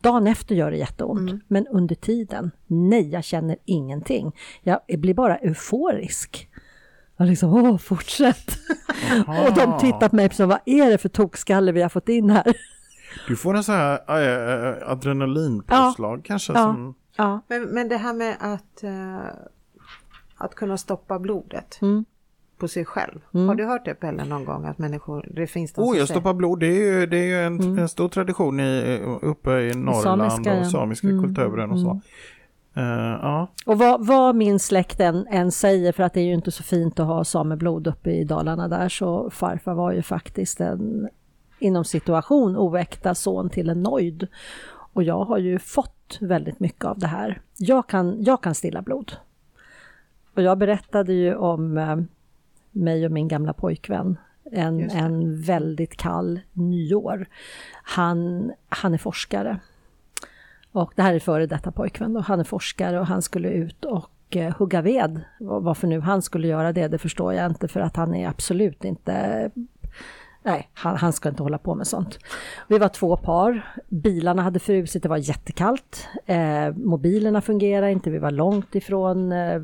Dagen efter gör det jätteont, men under tiden, nej, jag känner ingenting. Jag blir bara euforisk. Jag liksom, åh, fortsätt! och de tittar på mig som, vad är det för tokskalle vi har fått in här? Du får en sån här äh, adrenalinpåslag kanske. Ja. Som, Ja. Men, men det här med att, eh, att kunna stoppa blodet Mm. på sig själv. Har du hört det Pelle någon gång att människor, det finns de oh, jag stoppar blod. Det är ju, det är ju en, en stor tradition i, uppe i Norrland Mm. Samiska, och ja. Mm, samiska kulturen och så. Eh, ja. Och vad, vad min släkt än, än säger, för att det är ju inte så fint att ha sameblod uppe i Dalarna där, så farfar var ju faktiskt en inom situation oäkta son till en nöjd. Och jag har ju fått väldigt mycket av det här. Jag kan, jag kan stilla blod. Och jag berättade ju om eh, mig och min gamla pojkvän en, en väldigt kall nyår. Han, han är forskare. Och det här är före detta pojkvän då. Han är forskare och han skulle ut och eh, hugga ved. Och Varför nu han skulle göra det, det förstår jag inte för att han är absolut inte Nej, han, han ska inte hålla på med sånt. Vi var två par. Bilarna hade frusit, det var jättekallt. Eh, mobilerna fungerade inte, vi var långt ifrån eh,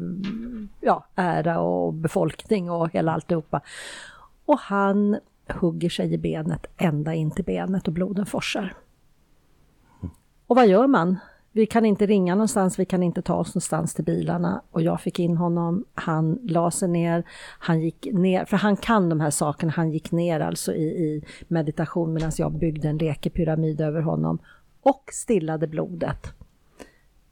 ja, ära och befolkning och hela alltihopa. Och han hugger sig i benet ända in till benet och bloden forsar. Och vad gör man? Vi kan inte ringa någonstans, vi kan inte ta oss någonstans till bilarna. Och jag fick in honom, han la sig ner, han gick ner, för han kan de här sakerna, han gick ner alltså i, i meditation medan jag byggde en lekepyramid över honom och stillade blodet.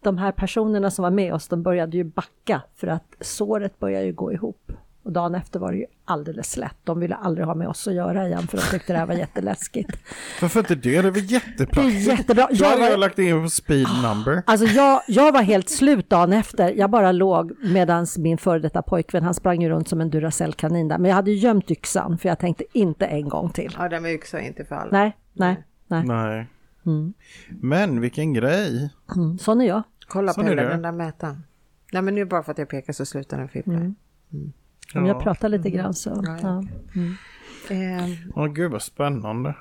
De här personerna som var med oss, de började ju backa för att såret började ju gå ihop. Och dagen efter var det ju alldeles slätt. De ville aldrig ha med oss att göra igen för de tyckte det här var jätteläskigt. Varför inte det? Det är jättepraktiskt. jättebra. Då Jag hade var- jag lagt in på speed number. Alltså jag, jag var helt slut dagen efter. Jag bara låg medan min före detta pojkvän, han sprang ju runt som en Duracell-kanin där. Men jag hade ju gömt yxan för jag tänkte inte en gång till. Ja, det med yxa är inte för alla. Nej, nej, nej. Nej. Mm. Men vilken grej. Mm. Sån är jag. Kolla på den där mätaren. Nej, men nu bara för att jag pekar så slutar den fippla. Mm. Om jag Ja. pratar lite grann så. Ja, ja. Ja. Eh, Åh gud vad spännande.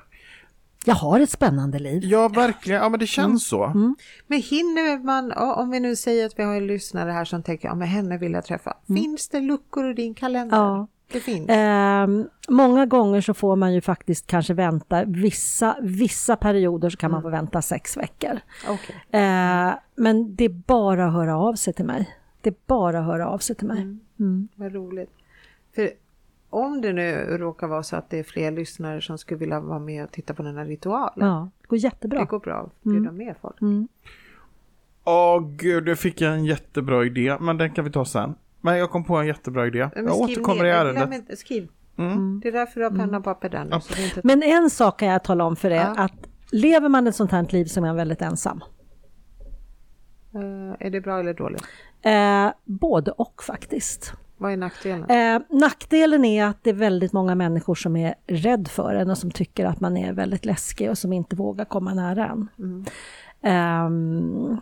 Jag har ett spännande liv. Ja verkligen, ja men det känns så. Mm. men hinner man, om vi nu säger att vi har en lyssnare här som tänker, ja men henne vill jag träffa. Finns det luckor i din kalender? Ja. Det finns. Ehm, många gånger så får man ju faktiskt kanske vänta, vissa, vissa perioder så kan man få vänta sex veckor. Okej. Eh, men det är bara att höra av sig till mig. Det är bara att höra av sig till mig. Mm. Vad roligt. För om det nu råkar vara så att det är fler lyssnare som skulle vilja vara med och titta på den här ritualen. Ja, det går jättebra. Det går bra att bjuda med folk. Mm. Åh gud, nu fick jag en jättebra idé, men den kan vi ta sen. Men jag kom på en jättebra idé. Men Jag återkommer ner, i ärendet. inte- Skriv. Mm. Det är därför du har penna och papper där nu. Så är inte... Men en sak kan jag tala om för er, Ja. att lever man ett sånt här liv som är väldigt ensam, Eh, är det bra eller dåligt? eh, både och faktiskt. Vad är nackdelen? Eh, nackdelen är att det är väldigt många människor som är rädd för en och som tycker att man är väldigt läskig och som inte vågar komma nära en. Ehm,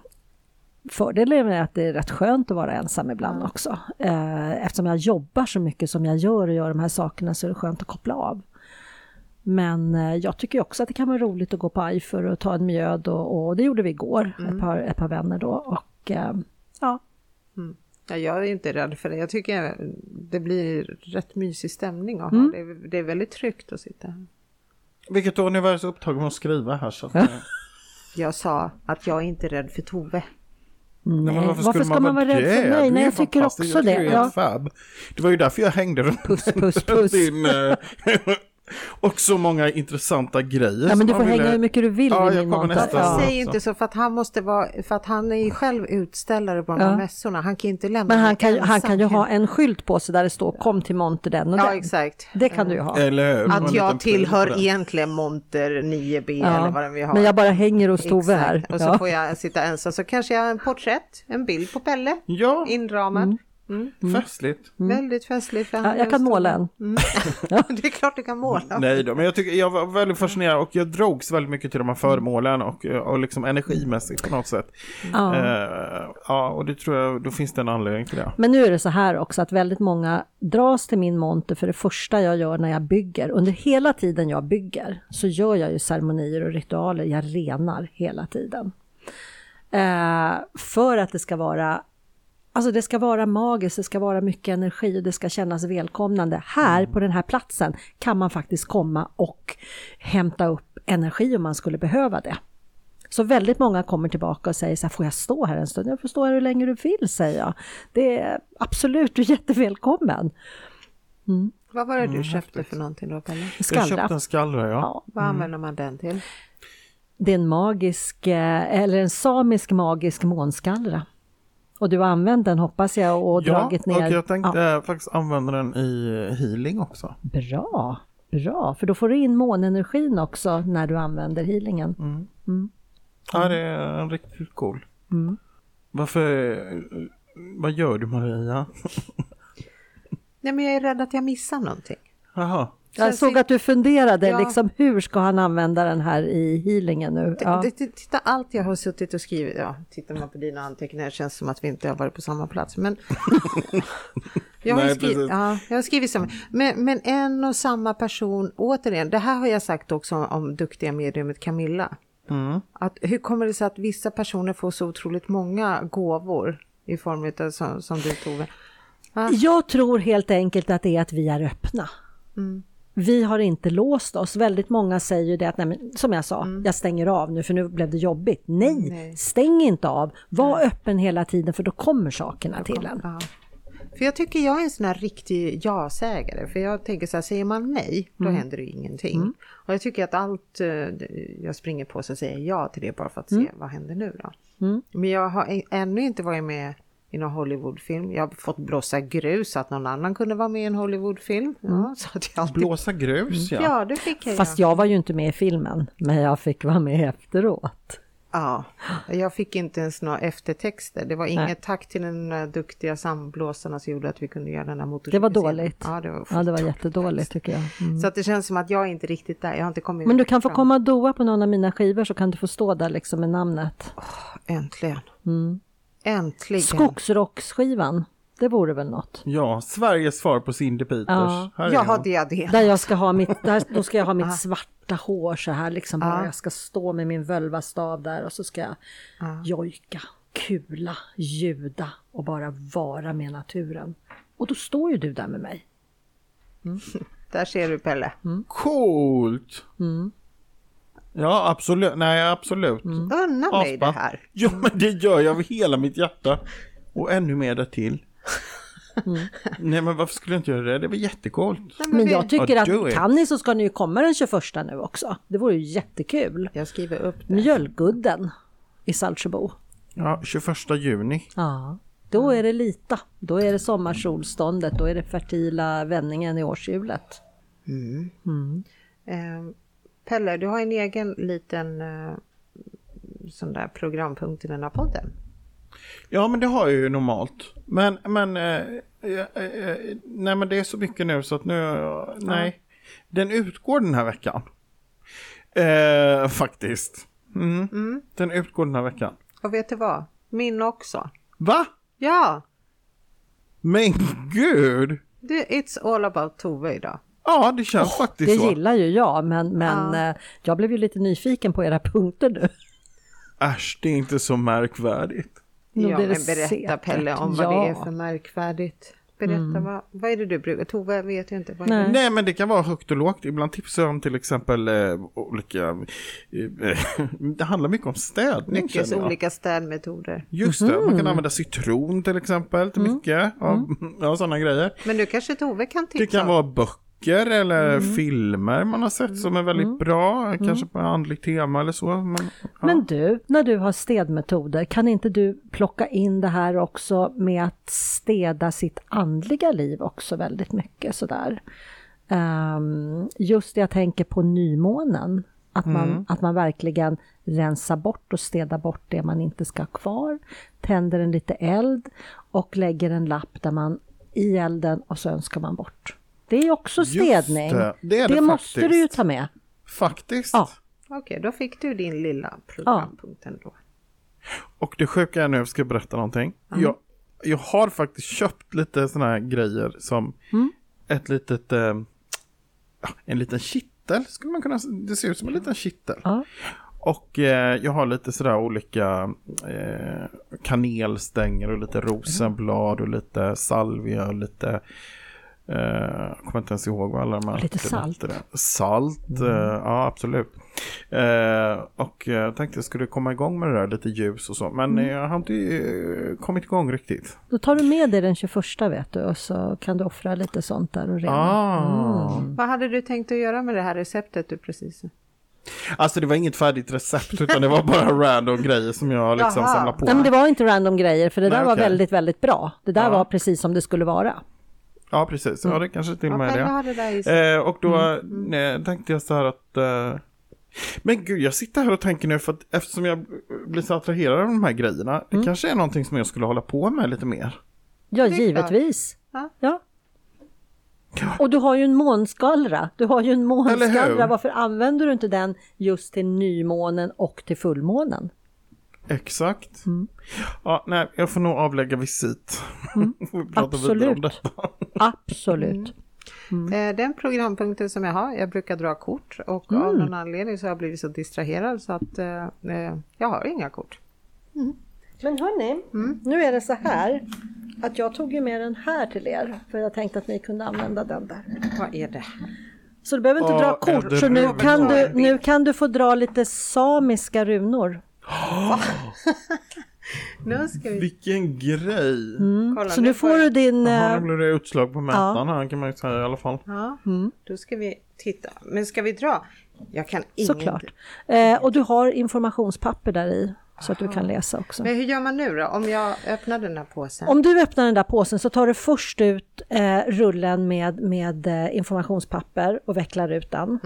fördelen är att det är rätt skönt att vara ensam ibland också. Eh, eftersom jag jobbar så mycket som jag gör och gör de här sakerna så är det skönt att koppla av. Men eh, jag tycker också att det kan vara roligt att gå på Eifer och ta en mjöd och, och det gjorde vi igår, ett, par, ett par vänner då. Och eh, ja, Ja, jag är inte rädd för det. Jag tycker det blir rätt mysig stämning att ha. Mm. Det, är, det är väldigt tryggt att sitta här. Vilket år ni var så upptagen med att skriva här så att, Ja. eh, Jag sa att jag är inte rädd för Tove. Nej, men Nej, varför, varför ska man vara rädd för mig? Nej, jag tycker också Jag tycker det, är ja. fab. Det var ju därför jag hängde runt puss, puss, puss. din... och så många intressanta grejer. Ja, men du får hänga ville- hur mycket du vill Ja, jag min monter. Ja. Säg inte så för att han måste vara, för att han är ju själv utställare på de här Ja. mässorna. Han kan ju inte lämna Men han kan, han kan ju ha en skylt på sig där det står kom till monter den och Ja, den. exakt. Det kan du ju ha. Eller hur? Att jag tillhör egentligen monter 9B eller vad den vi har. Men jag bara hänger hos Tove här. Och så Ja. får jag sitta ensam. Så kanske jag har en porträtt, en bild på Pelle. Ja, Inramad. Mm. Festligt. Väldigt festligt. för Ja, jag kan måla en. Mm. det är klart du kan måla. Nej då, men jag, tycker, jag var väldigt fascinerad och jag drogs väldigt mycket till de här föremålen och, och liksom energimässigt på något sätt. Ja. Eh, ja, och det tror jag, då finns det en anledning till det. Men nu är det så här också att väldigt många dras till min monter för det första jag gör när jag bygger. Under hela tiden jag bygger så gör jag ju ceremonier och ritualer. Jag renar hela tiden. Eh, för att det ska vara Alltså det ska vara magiskt, det ska vara mycket energi och det ska kännas välkomnande. Här på den här platsen kan man faktiskt komma och hämta upp energi om man skulle behöva det. Så väldigt många kommer tillbaka och säger så här, får jag stå här en stund? Jag får stå här hur länge du vill, säger jag. Det är absolut, du är jättevälkommen. Vad var det Mm, du köpte för någonting då Pelle? Jag Skallra. köpte en skallra, ja. Ja, Vad använder man den till? det är en magisk, eh, eller en samisk magisk månskallra. Och du har använt den hoppas jag och Ja, dragit ner. och jag tänkte Ja. faktiskt använda den i healing också. Bra, bra, för då får du in månenergin också när du använder healingen. Ja, det är riktigt cool. Mm. Varför, vad gör du Maria? Nej, men jag är rädd att jag missar någonting. Jaha. Jag Känns såg att du funderade, Ja. liksom, hur ska han använda den här i healingen nu? Ja. Titta allt jag har suttit och skrivit. Ja, tittar man på dina anteckningar känns som att vi inte har varit på samma plats. Men jag har, Nej, skrivit, ja, jag har skrivit samma. Men, men en och samma person, återigen, det här har jag sagt också om, om duktiga mediumet Camilla. Mm. Att, hur kommer det sig att vissa personer får så otroligt många gåvor i form av som, som du Tove? Jag tror helt enkelt att det är att vi är öppna. Mm. Vi har inte låst oss. Väldigt många säger det att, nej, men, som jag sa, Mm. jag stänger av nu för nu blev det jobbigt. Nej, Nej. stäng inte av. Var öppen hela tiden för då kommer sakerna till en. Ja. För jag tycker jag är en sån här riktig ja-sägare. För jag tänker så här, säger man nej, då händer det ingenting. Och jag tycker att allt eh, jag springer på så säger jag ja till det bara för att se vad händer nu då. Men jag har ännu inte varit med i någon Hollywoodfilm. Jag har fått blåsa grus så att någon annan kunde vara med i en Hollywoodfilm. Ja, så att jag alltid... Blåsa grus ja. Ja, det fick jag. Fast ja. jag var ju inte med i filmen, men jag fick vara med efteråt. Ja, jag fick inte ens några eftertexter. Det var inget tack till den eh, duktiga samblåsarna som gjorde att vi kunde göra den här Det var motorcykeln. dåligt. Ja, det var, Ja, det var jättedåligt tycker jag. Mm. Så att det känns som att jag är inte riktigt där. Jag har inte kommit Men du kan få fram. komma och doa på någon av mina skivor så kan du få stå där liksom med namnet. Äntligen. Mm. Äntligen. Skogsrocksskivan, det vore väl något? Ja, Sveriges svar på Cindy Peters. Ja. Här är Jag har diadem. Där jag ska ha mitt, där, då ska jag ha mitt svarta hår så här liksom bara. Ja. Jag ska stå med min völvastav där och så ska jag jojka, kula, ljuda och bara vara med naturen. Och då står ju du där med mig. Där ser du Pelle. Mm. Coolt! Ja, absolut. Nej, absolut. Unna mig det Aspa. här. Ja, men det gör jag av hela mitt hjärta. Och ännu mer därtill. Mm. Nej, men varför skulle jag inte göra det? Det var jättecoolt. Men jag tycker Ja, do att kan ni så ska ni ju komma den 21 nu också. Det vore ju jättekul. Jag skriver upp det. Mjölkudden i Saltsjöbo. Ja, 21 juni. Ja, då är det lita. Då är det sommarsolståndet. Då är det fertila vändningen i årshjulet. Eh, Pelle, du har en egen liten eh, sån där programpunkt i den här podden. Ja, men det har jag ju normalt. Men, men, eh, eh, eh, nej men det är så mycket nu så att nu, nej. Den utgår den här veckan. Eh, faktiskt. Mm. Den utgår den här veckan. Och vet du vad? Min också. Va? Ja, Men gud! it's all about Tove idag. Ja, det känns faktiskt Det så. gillar ju jag, men, men Ja. eh, jag blev ju lite nyfiken på era punkter nu. Äsch, det är inte så märkvärdigt. Nu ja, men det berätta säkert. Pelle om vad Ja. det är för märkvärdigt. Berätta, vad, vad är det du brukar... Tove vet ju inte. Vad Nej. det? Nej, men det kan vara högt och lågt. Ibland tipsar jag om till exempel eh, olika... Eh, det handlar mycket om städning Mycket olika städmetoder. Just det, man kan använda citron till exempel till mycket. Ja, ja sådana grejer. Men nu kanske Tove kan tipsa. Det kan vara böcker eller filmer man har sett som är väldigt bra. Kanske på andligt tema eller så. Men, ja. Men du, när du har städmetoder, kan inte du plocka in det här också med att städa sitt andliga liv också väldigt mycket sådär? Um, just det jag tänker på nymånen, att man, att man verkligen rensar bort och städar bort det man inte ska ha kvar, tänder en lite eld och lägger en lapp där man i elden och så önskar man bort. Det är också Just städning. det, det är det måste du ju ta med. Faktiskt. Ja. Okej, då fick du din lilla programpunkt ändå. Och det sjuka är nu, jag ska berätta någonting. Jag, jag har faktiskt köpt lite sådana här grejer som ett litet, eh, ja, en liten kittel skulle man kunna, det ser ut som en liten kittel. Ja. Och eh, jag har lite sådär olika eh, kanelstänger och lite rosenblad och lite salvia och lite eh, jag kommer inte ens ihåg vad alla de här lite salt. Salt, eh, ja absolut. Eh, och eh, jag tänkte jag skulle komma igång med det där, lite ljus och så. Men eh, jag har inte eh, kommit igång riktigt. Då tar du med dig den 21 vet du och så kan du offra lite sånt där och rena. Ah. Vad hade du tänkt att göra med det här receptet du precis... Alltså det var inget färdigt recept utan det var bara random grejer som jag liksom Jaha. samlade på. Nej, men det var inte random grejer, för det där Nej, var väldigt, väldigt bra. Det där Ja. var precis som det skulle vara. Ja, precis. Ja, det kanske till och med Ja, är det. Eh, och då eh, tänkte jag så här att... Eh, men gud, jag sitter här och tänker nu för att eftersom jag blir så attraherad av de här grejerna. Det kanske är någonting som jag skulle hålla på med lite mer. Ja, givetvis. Ja. Ja. Och du har ju en månskallra. Du har ju en månskallra. Varför använder du inte den just till nymånen och till fullmånen? Exakt. Mm. Ja, nej, jag får nog avlägga visit. vidare om Absolut. detta. Absolut. Eh, Den programpunkten som jag har, jag brukar dra kort och Mm. av någon anledning så har jag blivit så distraherad så att eh, eh, jag har inga kort. Men hörni, nu är det så här att jag tog ju med den här till er för jag tänkte att ni kunde använda den där. Vad är det? Så du behöver inte Ja, dra kort, så nu kan, du, nu kan du få dra lite samiska runor. Nu ska vi Vilken grej. kolla. Så nu får du din... Jaha, eh, nu blir det utslag på mätaren här kan man ju säga i alla fall. Ja, Mm. då ska vi titta. Men ska vi dra? Jag kan inget. Såklart. Eh, och du har informationspapper där i så att du kan läsa också. Men hur gör man nu då? Om jag öppnar den här påsen? Om du öppnar den där påsen så tar du först ut eh, rullen med, med eh, informationspapper och vecklar ut den.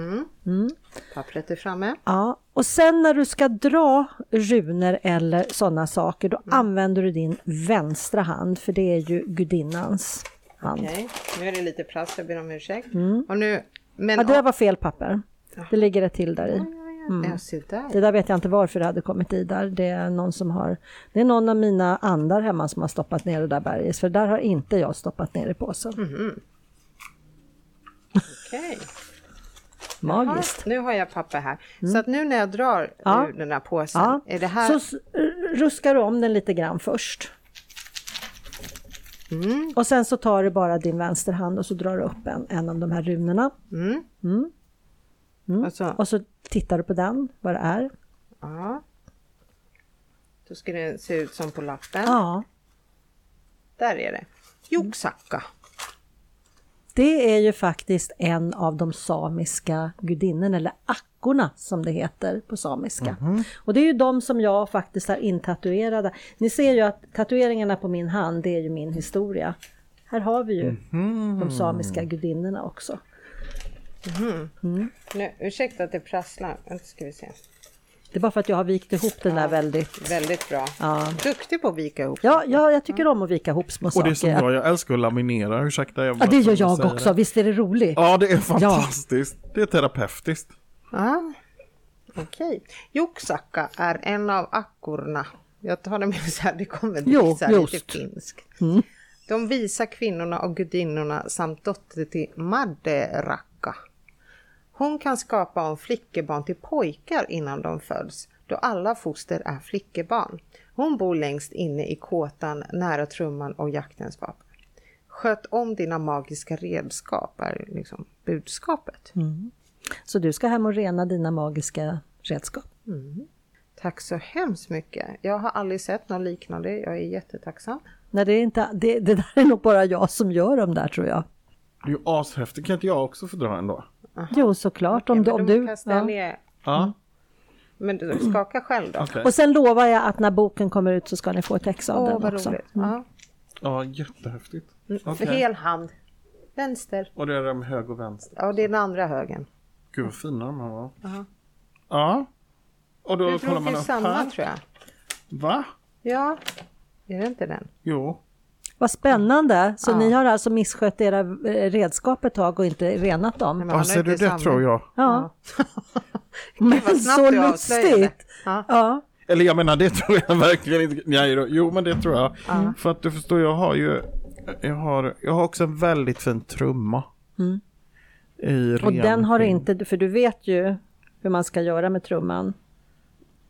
Pappret är framme. Ja, och sen när du ska dra runor eller sådana saker då använder du din vänstra hand för det är ju gudinnans hand. Okej, nu är det lite plast, jag ber om ursäkt. Och nu, men Mm. Ja, det var fel papper. Det ligger ett till där i. om, ja, se där. Det där vet jag inte varför det hade kommit i där. Det är någon som har, det är någon av mina andar hemma som har stoppat ner det där berget. För där har inte jag stoppat ner i påsen. Okej. Magiskt. Ja, nu har jag papper här. Så att nu när jag drar Ja. ur den här påsen, Ja. är det här... Så ruskar du om den lite grann först. Och sen så tar du bara din vänsterhand och så drar du upp en, en av de här runorna. och så, Och så tittar du på den, vad det är. ja. Då ska det se ut som på lappen. Ja, Där är det. Joksakka. det är ju faktiskt en av de samiska gudinnorna, eller akkorna som det heter på samiska. Och det är ju de som jag faktiskt har intatuerade. Ni ser ju att tatueringarna på min hand, det är ju min historia. Här har vi ju de samiska gudinnorna också. Nu, ursäkta att det prasslar. Vänta ska vi se. Det är bara för att jag har vikt ihop den där väldigt. Väldigt bra. Ja. Duktig på att vika ihop. Ja, ja, jag tycker om att vika ihop små Och det är som saker. jag, jag älskar att laminera, ursäkta. Jag Ja, det gör jag också, det. visst är det roligt? Ja, det är fantastiskt. Det är terapeutiskt. Ja. Okej. Joksakka är en av akkorna. Jag tar det med så här, det kommer bli Jo, så här lite just. Mm. finskt. De visa kvinnorna och gudinnorna samt dotter till Madderaka. Hon kan skapa om flickebarn till pojkar innan de föds, då alla foster är flickebarn. Hon bor längst inne i kåtan nära trumman och jaktens vapen. Sköt om dina magiska redskap är liksom budskapet. Mm. Så du ska hem och rena dina magiska redskap. Tack så hemskt mycket. Jag har aldrig sett något liknande. Jag är jättetacksam. Nej, det, är inte, det, det där är nog bara jag som gör dem där tror jag. Det är ju ashäftigt, kan inte jag också få dra en då? Jo, såklart. Om, Ja, du, om du, ja. ner. Ja, Men du, skaka själv då. okej. Och sen lovar jag att när boken kommer ut så ska ni få ett ex av Åh, den också. roligt. Ja. Ja, jättehäftigt. För Okej. hel hand. Vänster. Och det är med höger och vänster. Ja, det är den andra högen. Gud vad fina de här var. Aha. Ja. Och då kollar man upp samma här. tror jag. Va? Ja, är det inte den? Jo. Vad spännande! Så Ja. ni har alltså misskött era eh, redskap ett tag och inte renat dem? Men Ja, ser du det tror jag. Ja, Gud, vad snabbt så lustigt! Ja. Ja. Eller jag menar det tror jag verkligen inte. Nej, jo men det tror jag. För att du förstår jag har ju. Jag har, jag har också en väldigt fin trumma. I Mm. Och den har inte, för du vet ju hur man ska göra med trumman.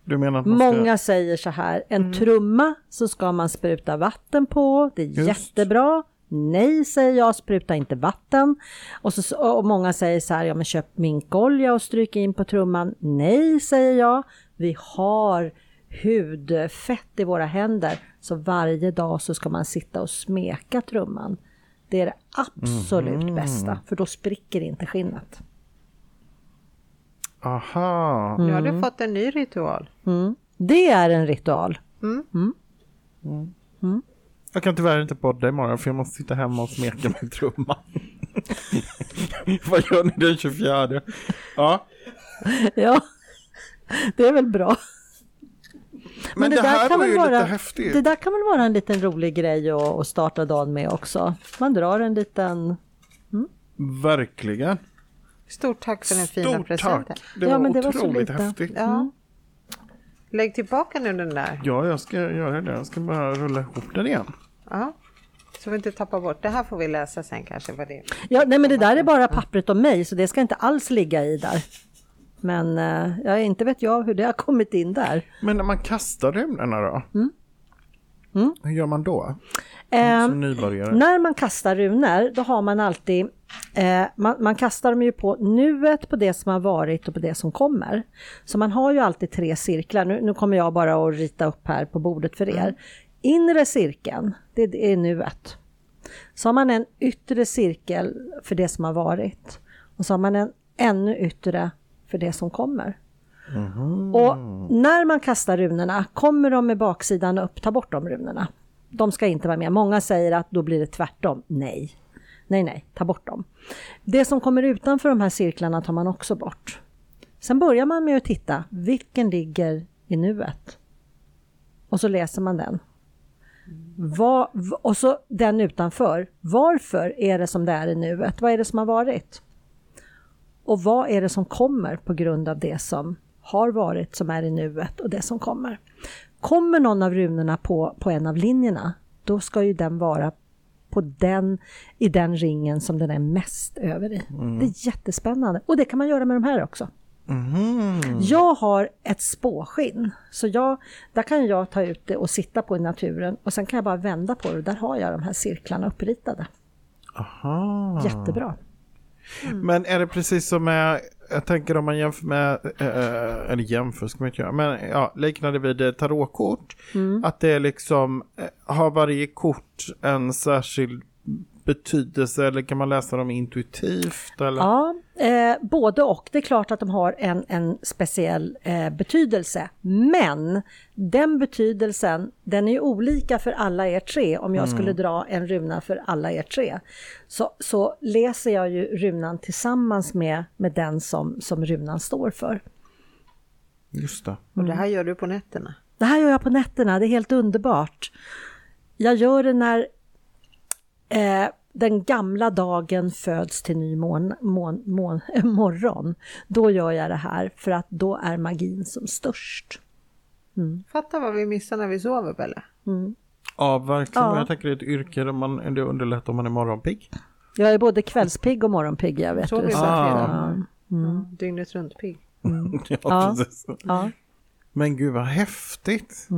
Du menar att man ska... Många säger så här, en trumma så ska man spruta vatten på, det är Just. jättebra. Nej, säger jag, spruta inte vatten. Och, så, och många säger så här, ja men köp minkolja och stryk in på trumman. Nej, säger jag, vi har hudfett i våra händer. Så varje dag så ska man sitta och smeka trumman. Det är det absolut bästa, för då spricker inte skinnet. Aha. Nu har du fått en ny ritual. Mm. Det är en ritual. Jag kan tyvärr inte podda imorgon för jag måste sitta hemma och smeka med trumman. Vad gör ni den 24? Ja, Ja, det är väl bra. men, det, där här kan var väl ju vara, lite häftigt. Det där kan väl vara en liten rolig grej att, att starta dagen med också. Man drar en liten... Verkligen. Stort tack för den fina Stort presenten. tack. Det Ja, var men det var så otroligt lite. häftigt. Ja. Lägg tillbaka nu den där. Ja, jag ska göra det. Jag ska bara rulla ihop den igen. Ja. Så vi inte tappar bort. Det här får vi läsa sen kanske vad det är. Ja, nej men det där är bara pappret om mig så det ska inte alls ligga i där. Men eh, ja, inte vet jag hur det har kommit in där. Men när man kastar runorna då? Hur gör man då? Som nybörjare? När man kastar runor, då har man alltid, eh, man, man kastar dem ju på nuet, på det som har varit och på det som kommer. Så man har ju alltid tre cirklar. Nu, nu kommer jag bara att rita upp här på bordet för er. Inre cirkeln, det, det är nuet. Så har man en yttre cirkel för det som har varit. Och så har man en ännu yttre för det som kommer. Och när man kastar runorna, kommer de med baksidan upp, ta bort de runorna. De ska inte vara med. Många säger att då blir det tvärtom. Nej. Nej, nej, ta bort dem. Det som kommer utanför de här cirklarna tar man också bort. Sen börjar man med att titta, vilken ligger i nuet? Och så läser man den. Var, och så den utanför. Varför är det som det är i nuet? Vad är det som har varit? Och vad är det som kommer på grund av det som har varit, som är i nuet och det som kommer? Kommer någon av runorna på, på en av linjerna, då ska ju den vara på den, i den ringen som den är mest över i. Det är jättespännande. Och det kan man göra med de här också. Jag har ett spåskinn, så jag, där kan jag ta ut det och sitta på i naturen och sen kan jag bara vända på det och där har jag de här cirklarna uppritade. Aha. Jättebra. Men är det precis som med, jag tänker om man jämför med, eh, eller jämför ska man inte göra, men ja, liknande vid eh, tarotkort. Mm. Att det är liksom, eh, har varje kort en särskild betydelse eller kan man läsa dem intuitivt? Eller? Ja, eh, både och. Det är klart att de har en, en speciell eh, betydelse. Men den betydelsen, den är ju olika för alla er tre. Om jag skulle dra en runa för alla er tre. Så, så läser jag ju runan tillsammans med, med den som, som runan står för. Just det. Och det här gör du på nätterna. Det här gör jag på nätterna, det är helt underbart. Jag gör det när eh, den gamla dagen föds till ny mån, mån, mån, morgon. Då gör jag det här för att då är magin som störst. Fatta vad vi missar när vi sover Belle. Ja, verkligen. Ja. Jag tänker det är ett yrke där man, det underlättar om man är morgonpigg. Jag är både kvällspigg och morgonpigg, jag vet Så du. vi Så redan. ja. Ja, dygnet runt pigg. ja, Ja. Ja. Men gud vad häftigt.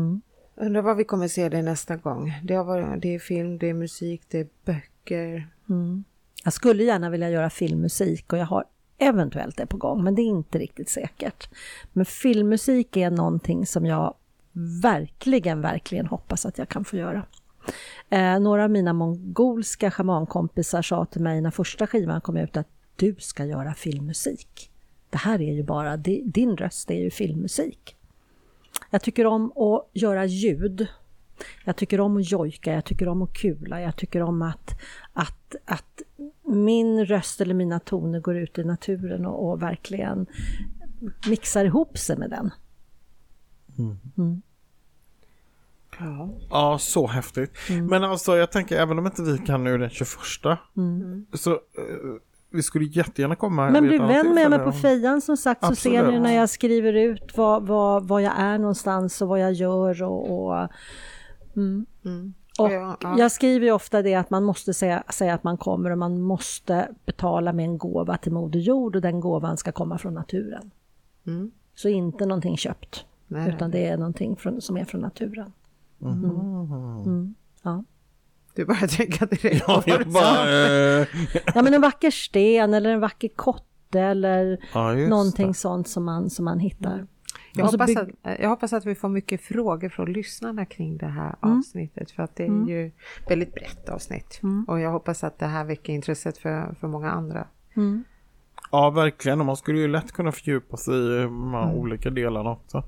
Undrar vad vi kommer se det nästa gång. Det, har varit, det är film, det är musik, det är böcker. Mm. Jag skulle gärna vilja göra filmmusik och jag har eventuellt det på gång, men det är inte riktigt säkert. Men filmmusik är någonting som jag verkligen, verkligen hoppas att jag kan få göra. Eh, några av mina mongolska schamankompisar sa till mig när första skivan kom ut att du ska göra filmmusik. Det här är ju bara, din röst är ju filmmusik. Jag tycker om att göra ljud. Jag tycker om att jojka, jag tycker om att kula, jag tycker om att, att, att min röst eller mina toner går ut i naturen och, och verkligen mixar ihop sig med den. Ja. Ja, så häftigt. Men alltså jag tänker även om inte vi kan nu den 21 så eh, vi skulle jättegärna komma. Men bli vän med mig på fejan som sagt så ser Absolut. ni när jag skriver ut vad, vad, vad jag är någonstans och vad jag gör och, och Mm. Och Ja, ja. jag skriver ju ofta det att man måste säga, säga att man kommer och man måste betala med en gåva till Moder Jord och den gåvan ska komma från naturen. Mm. Så inte någonting köpt, Nej, utan det är någonting från, som är från naturen. Mm. Mm. Ja. Du bara tänka direkt Ja, på jag bara, eh, ja, men en vacker sten eller en vacker kotte eller ja, någonting det. sånt som man, som man hittar. Jag hoppas, bygg- att, jag hoppas att vi får mycket frågor från lyssnarna kring det här Mm. avsnittet. För att det är ju väldigt brett avsnitt. Mm. Och jag hoppas att det här väcker intresset för, för många andra. Ja, verkligen. Och man skulle ju lätt kunna fördjupa sig i de här Mm. olika delarna också.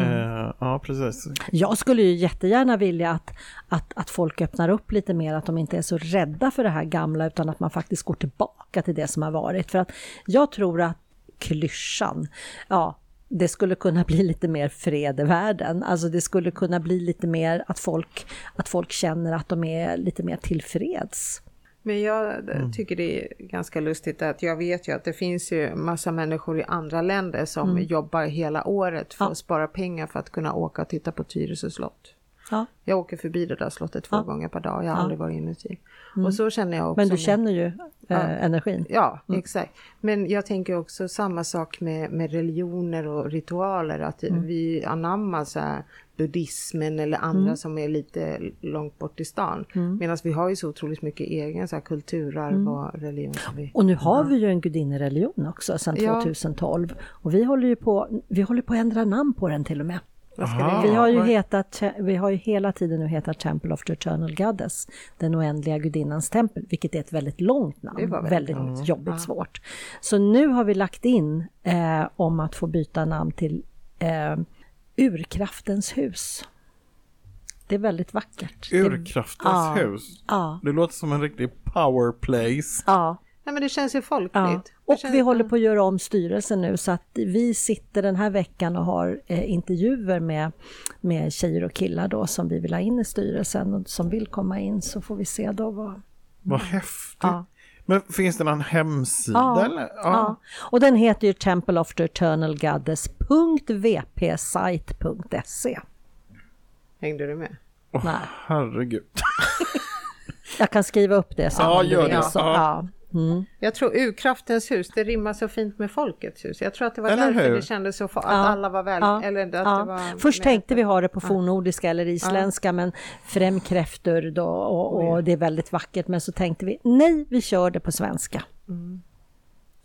Eh, ja, precis. Jag skulle ju jättegärna vilja att, att, att folk öppnar upp lite mer, att de inte är så rädda för det här gamla utan att man faktiskt går tillbaka till det som har varit. För att jag tror att klyschan, ja, det skulle kunna bli lite mer fred i världen. Alltså det skulle kunna bli lite mer att folk, att folk känner att de är lite mer tillfreds. Men jag tycker det är ganska lustigt att jag vet ju att det finns ju massa människor i andra länder som jobbar hela året för Ja. att spara pengar för att kunna åka och titta på Tyresö slott. Ja. Jag åker förbi det där slottet två Ja. gånger per dag, jag har aldrig varit inuti. Och så känner jag också. Men du känner ju eh, energin. Ja, exakt. Men jag tänker också samma sak med, med religioner och ritualer, att vi anammar så här buddhismen eller andra som är lite långt bort i stan. Medan vi har ju så otroligt mycket egen så här, kulturarv och religion. Som vi... Och nu har vi ju en gudinnereligion också sedan Ja. 2012. Och vi håller ju på, vi håller på att ändra namn på den till och med. Aha. Vi har ju hetat, vi har ju hela tiden nu hetat Temple of the Eternal Goddess, den oändliga gudinnans tempel, vilket är ett väldigt långt namn, väldigt, väldigt jobbigt svårt. Så nu har vi lagt in eh, om att få byta namn till eh, Urkraftens hus. Det är väldigt vackert. Det- Urkraftens Ja. hus. Ja, Det låter som en riktig power place. ja. Nej men det känns ju folkligt. Ja. Det Och känns- vi håller på att göra om styrelsen nu så att vi sitter den här veckan och har eh, intervjuer med, med tjejer och killar då som vi vill ha in i styrelsen och som vill komma in så får vi se då vad... Vad häftigt. Ja. Men finns det någon hemsida Ja, eller? Ja. Och den heter ju Temple of the Eternal Goddess.vpsite.se. Hängde du med? Åh, Nej. herregud. Jag kan skriva upp det sen Ja, gör det. Så, Ja. Mm. Jag tror Urkraftens hus, det rimmar så fint med Folkets hus. Jag tror att det var Eller därför hur? det kändes så, att Ja. alla var väl, Ja. eller att Ja. det var... Först tänkte vi ha det på fornnordiska eller isländska men främkräftor då och, och det är väldigt vackert men så tänkte vi nej vi kör det på svenska.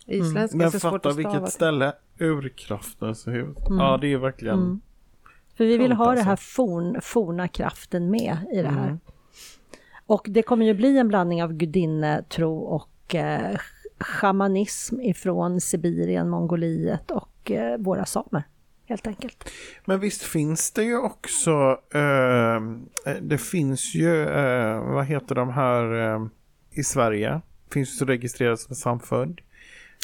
Isländska är Men så svårt fatta vilket ställe. Urkraftens hus. Ja, det är verkligen. För vi vill ha det alltså. här forn, forna kraften med i det här. Och det kommer ju bli en blandning av gudinnetro och eh, shamanism ifrån Sibirien, Mongoliet och eh, våra samer. Helt enkelt. Men visst finns det ju också, eh, det finns ju, eh, vad heter de här eh, i Sverige? Finns ju registrerat som samfund.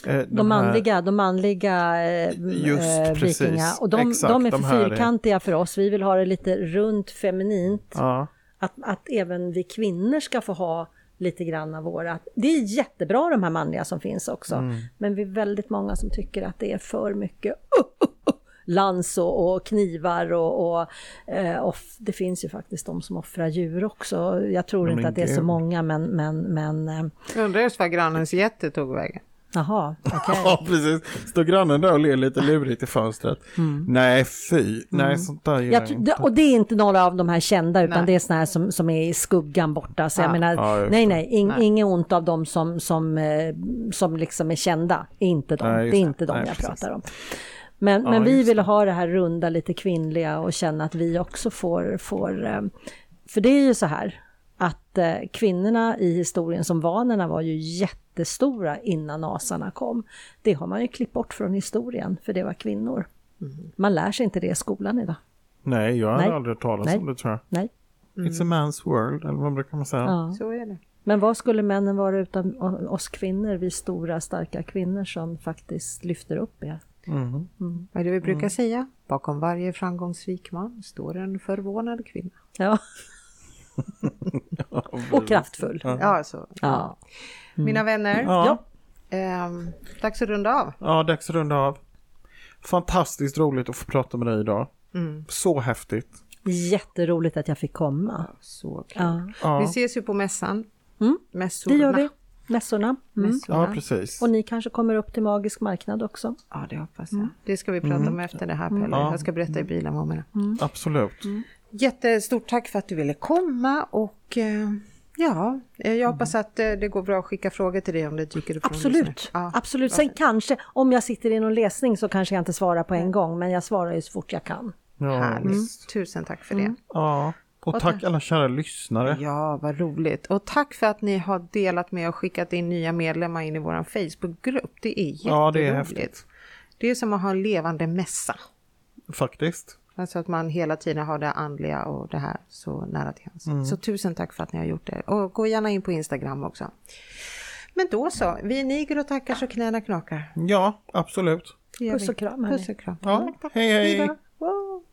Eh, De, här- manliga, de manliga eh, Just precis. vikinga. Och de, Exakt, de är de för här är- fyrkantiga för oss. Vi vill ha det lite runt, feminint. Ja, Att, att även vi kvinnor ska få ha lite grann av våra... Det är jättebra de här manliga som finns också. Mm. Men vi är väldigt många som tycker att det är för mycket uh, uh, uh, lans och, och knivar och, och, eh, och f- det finns ju faktiskt de som offrar djur också. Jag tror Men inte att det är så många men, men, men eh, Jag undrar just var grannens jätte tog vägen. Jaha, okej. ja precis. Står grannen där och ler lite lurigt i fönstret. Nej, fy. Nej, sånt där gillar Jag, jag inte. och det är inte några av de här kända utan Nej. det är såna här som, som är i skuggan borta. Så jag Ja. menar, Ja, nej nej, in, Nej. inget ont av dem som, som, eh, som liksom är kända. Inte de, Nej, det är inte de jag precis. pratar om. Men, Ja, men vi vill ha det här runda, lite kvinnliga och känna att vi också får, får eh, för det är ju så här att eh, kvinnorna i historien som vanerna var ju jättestora innan asarna kom. Det har man ju klippt bort från historien för det var kvinnor. Man lär sig inte det i skolan idag. Nej, jag har aldrig hört talas Nej. om det tror jag. Nej. It's a man's world, eller vad brukar man säga? Ja. Så är det. Men vad skulle männen vara utan oss kvinnor, vi stora starka kvinnor som faktiskt lyfter upp er? Mhm. Vad är det vi brukar säga? Bakom varje framgångsrik man står en förvånad kvinna. Ja. Och kraftfull. Ja, så. Ja. Mina vänner, Ja. ehm, dags att runda av. Ja, dags att runda av. Fantastiskt roligt att få prata med dig idag. Mm. Så häftigt. Jätteroligt att jag fick komma. Så kul. Ja. Vi ses ju på mässan. Mm. Mässorna. Det gör vi. Mässorna. Mm. Mässorna. ja precis. Och ni kanske kommer upp till Magisk marknad också. Ja, det hoppas jag. Det ska vi prata om efter det här Pelle. Ja. Jag ska berätta i bilen vad jag menar. Absolut. Jättestort tack för att du ville komma och eh, ja, eh, jag hoppas att eh, det går bra att skicka frågor till dig om det dyker upp. Absolut. Ja, Absolut. Sen kanske, om jag sitter i någon läsning så kanske jag inte svarar på en gång, men jag svarar ju så fort jag kan. Ja, Härligt. visst. Tusen tack för det. Ja, Och tack. alla kära lyssnare. Ja, vad roligt. Och tack för att ni har delat med och skickat in nya medlemmar in i vår Facebookgrupp. Det är jätteroligt. Ja, det är häftigt. Det är som att ha en levande mässa. Faktiskt. Alltså att man hela tiden har det andliga och det här så nära till hands. Mm. Så tusen tack för att ni har gjort det. Och gå gärna in på Instagram också. Men då så, vi niger och tackar så knäna knakar. Ja, absolut. Puss och kram. Puss och kram. Ja, hej hej. Wow.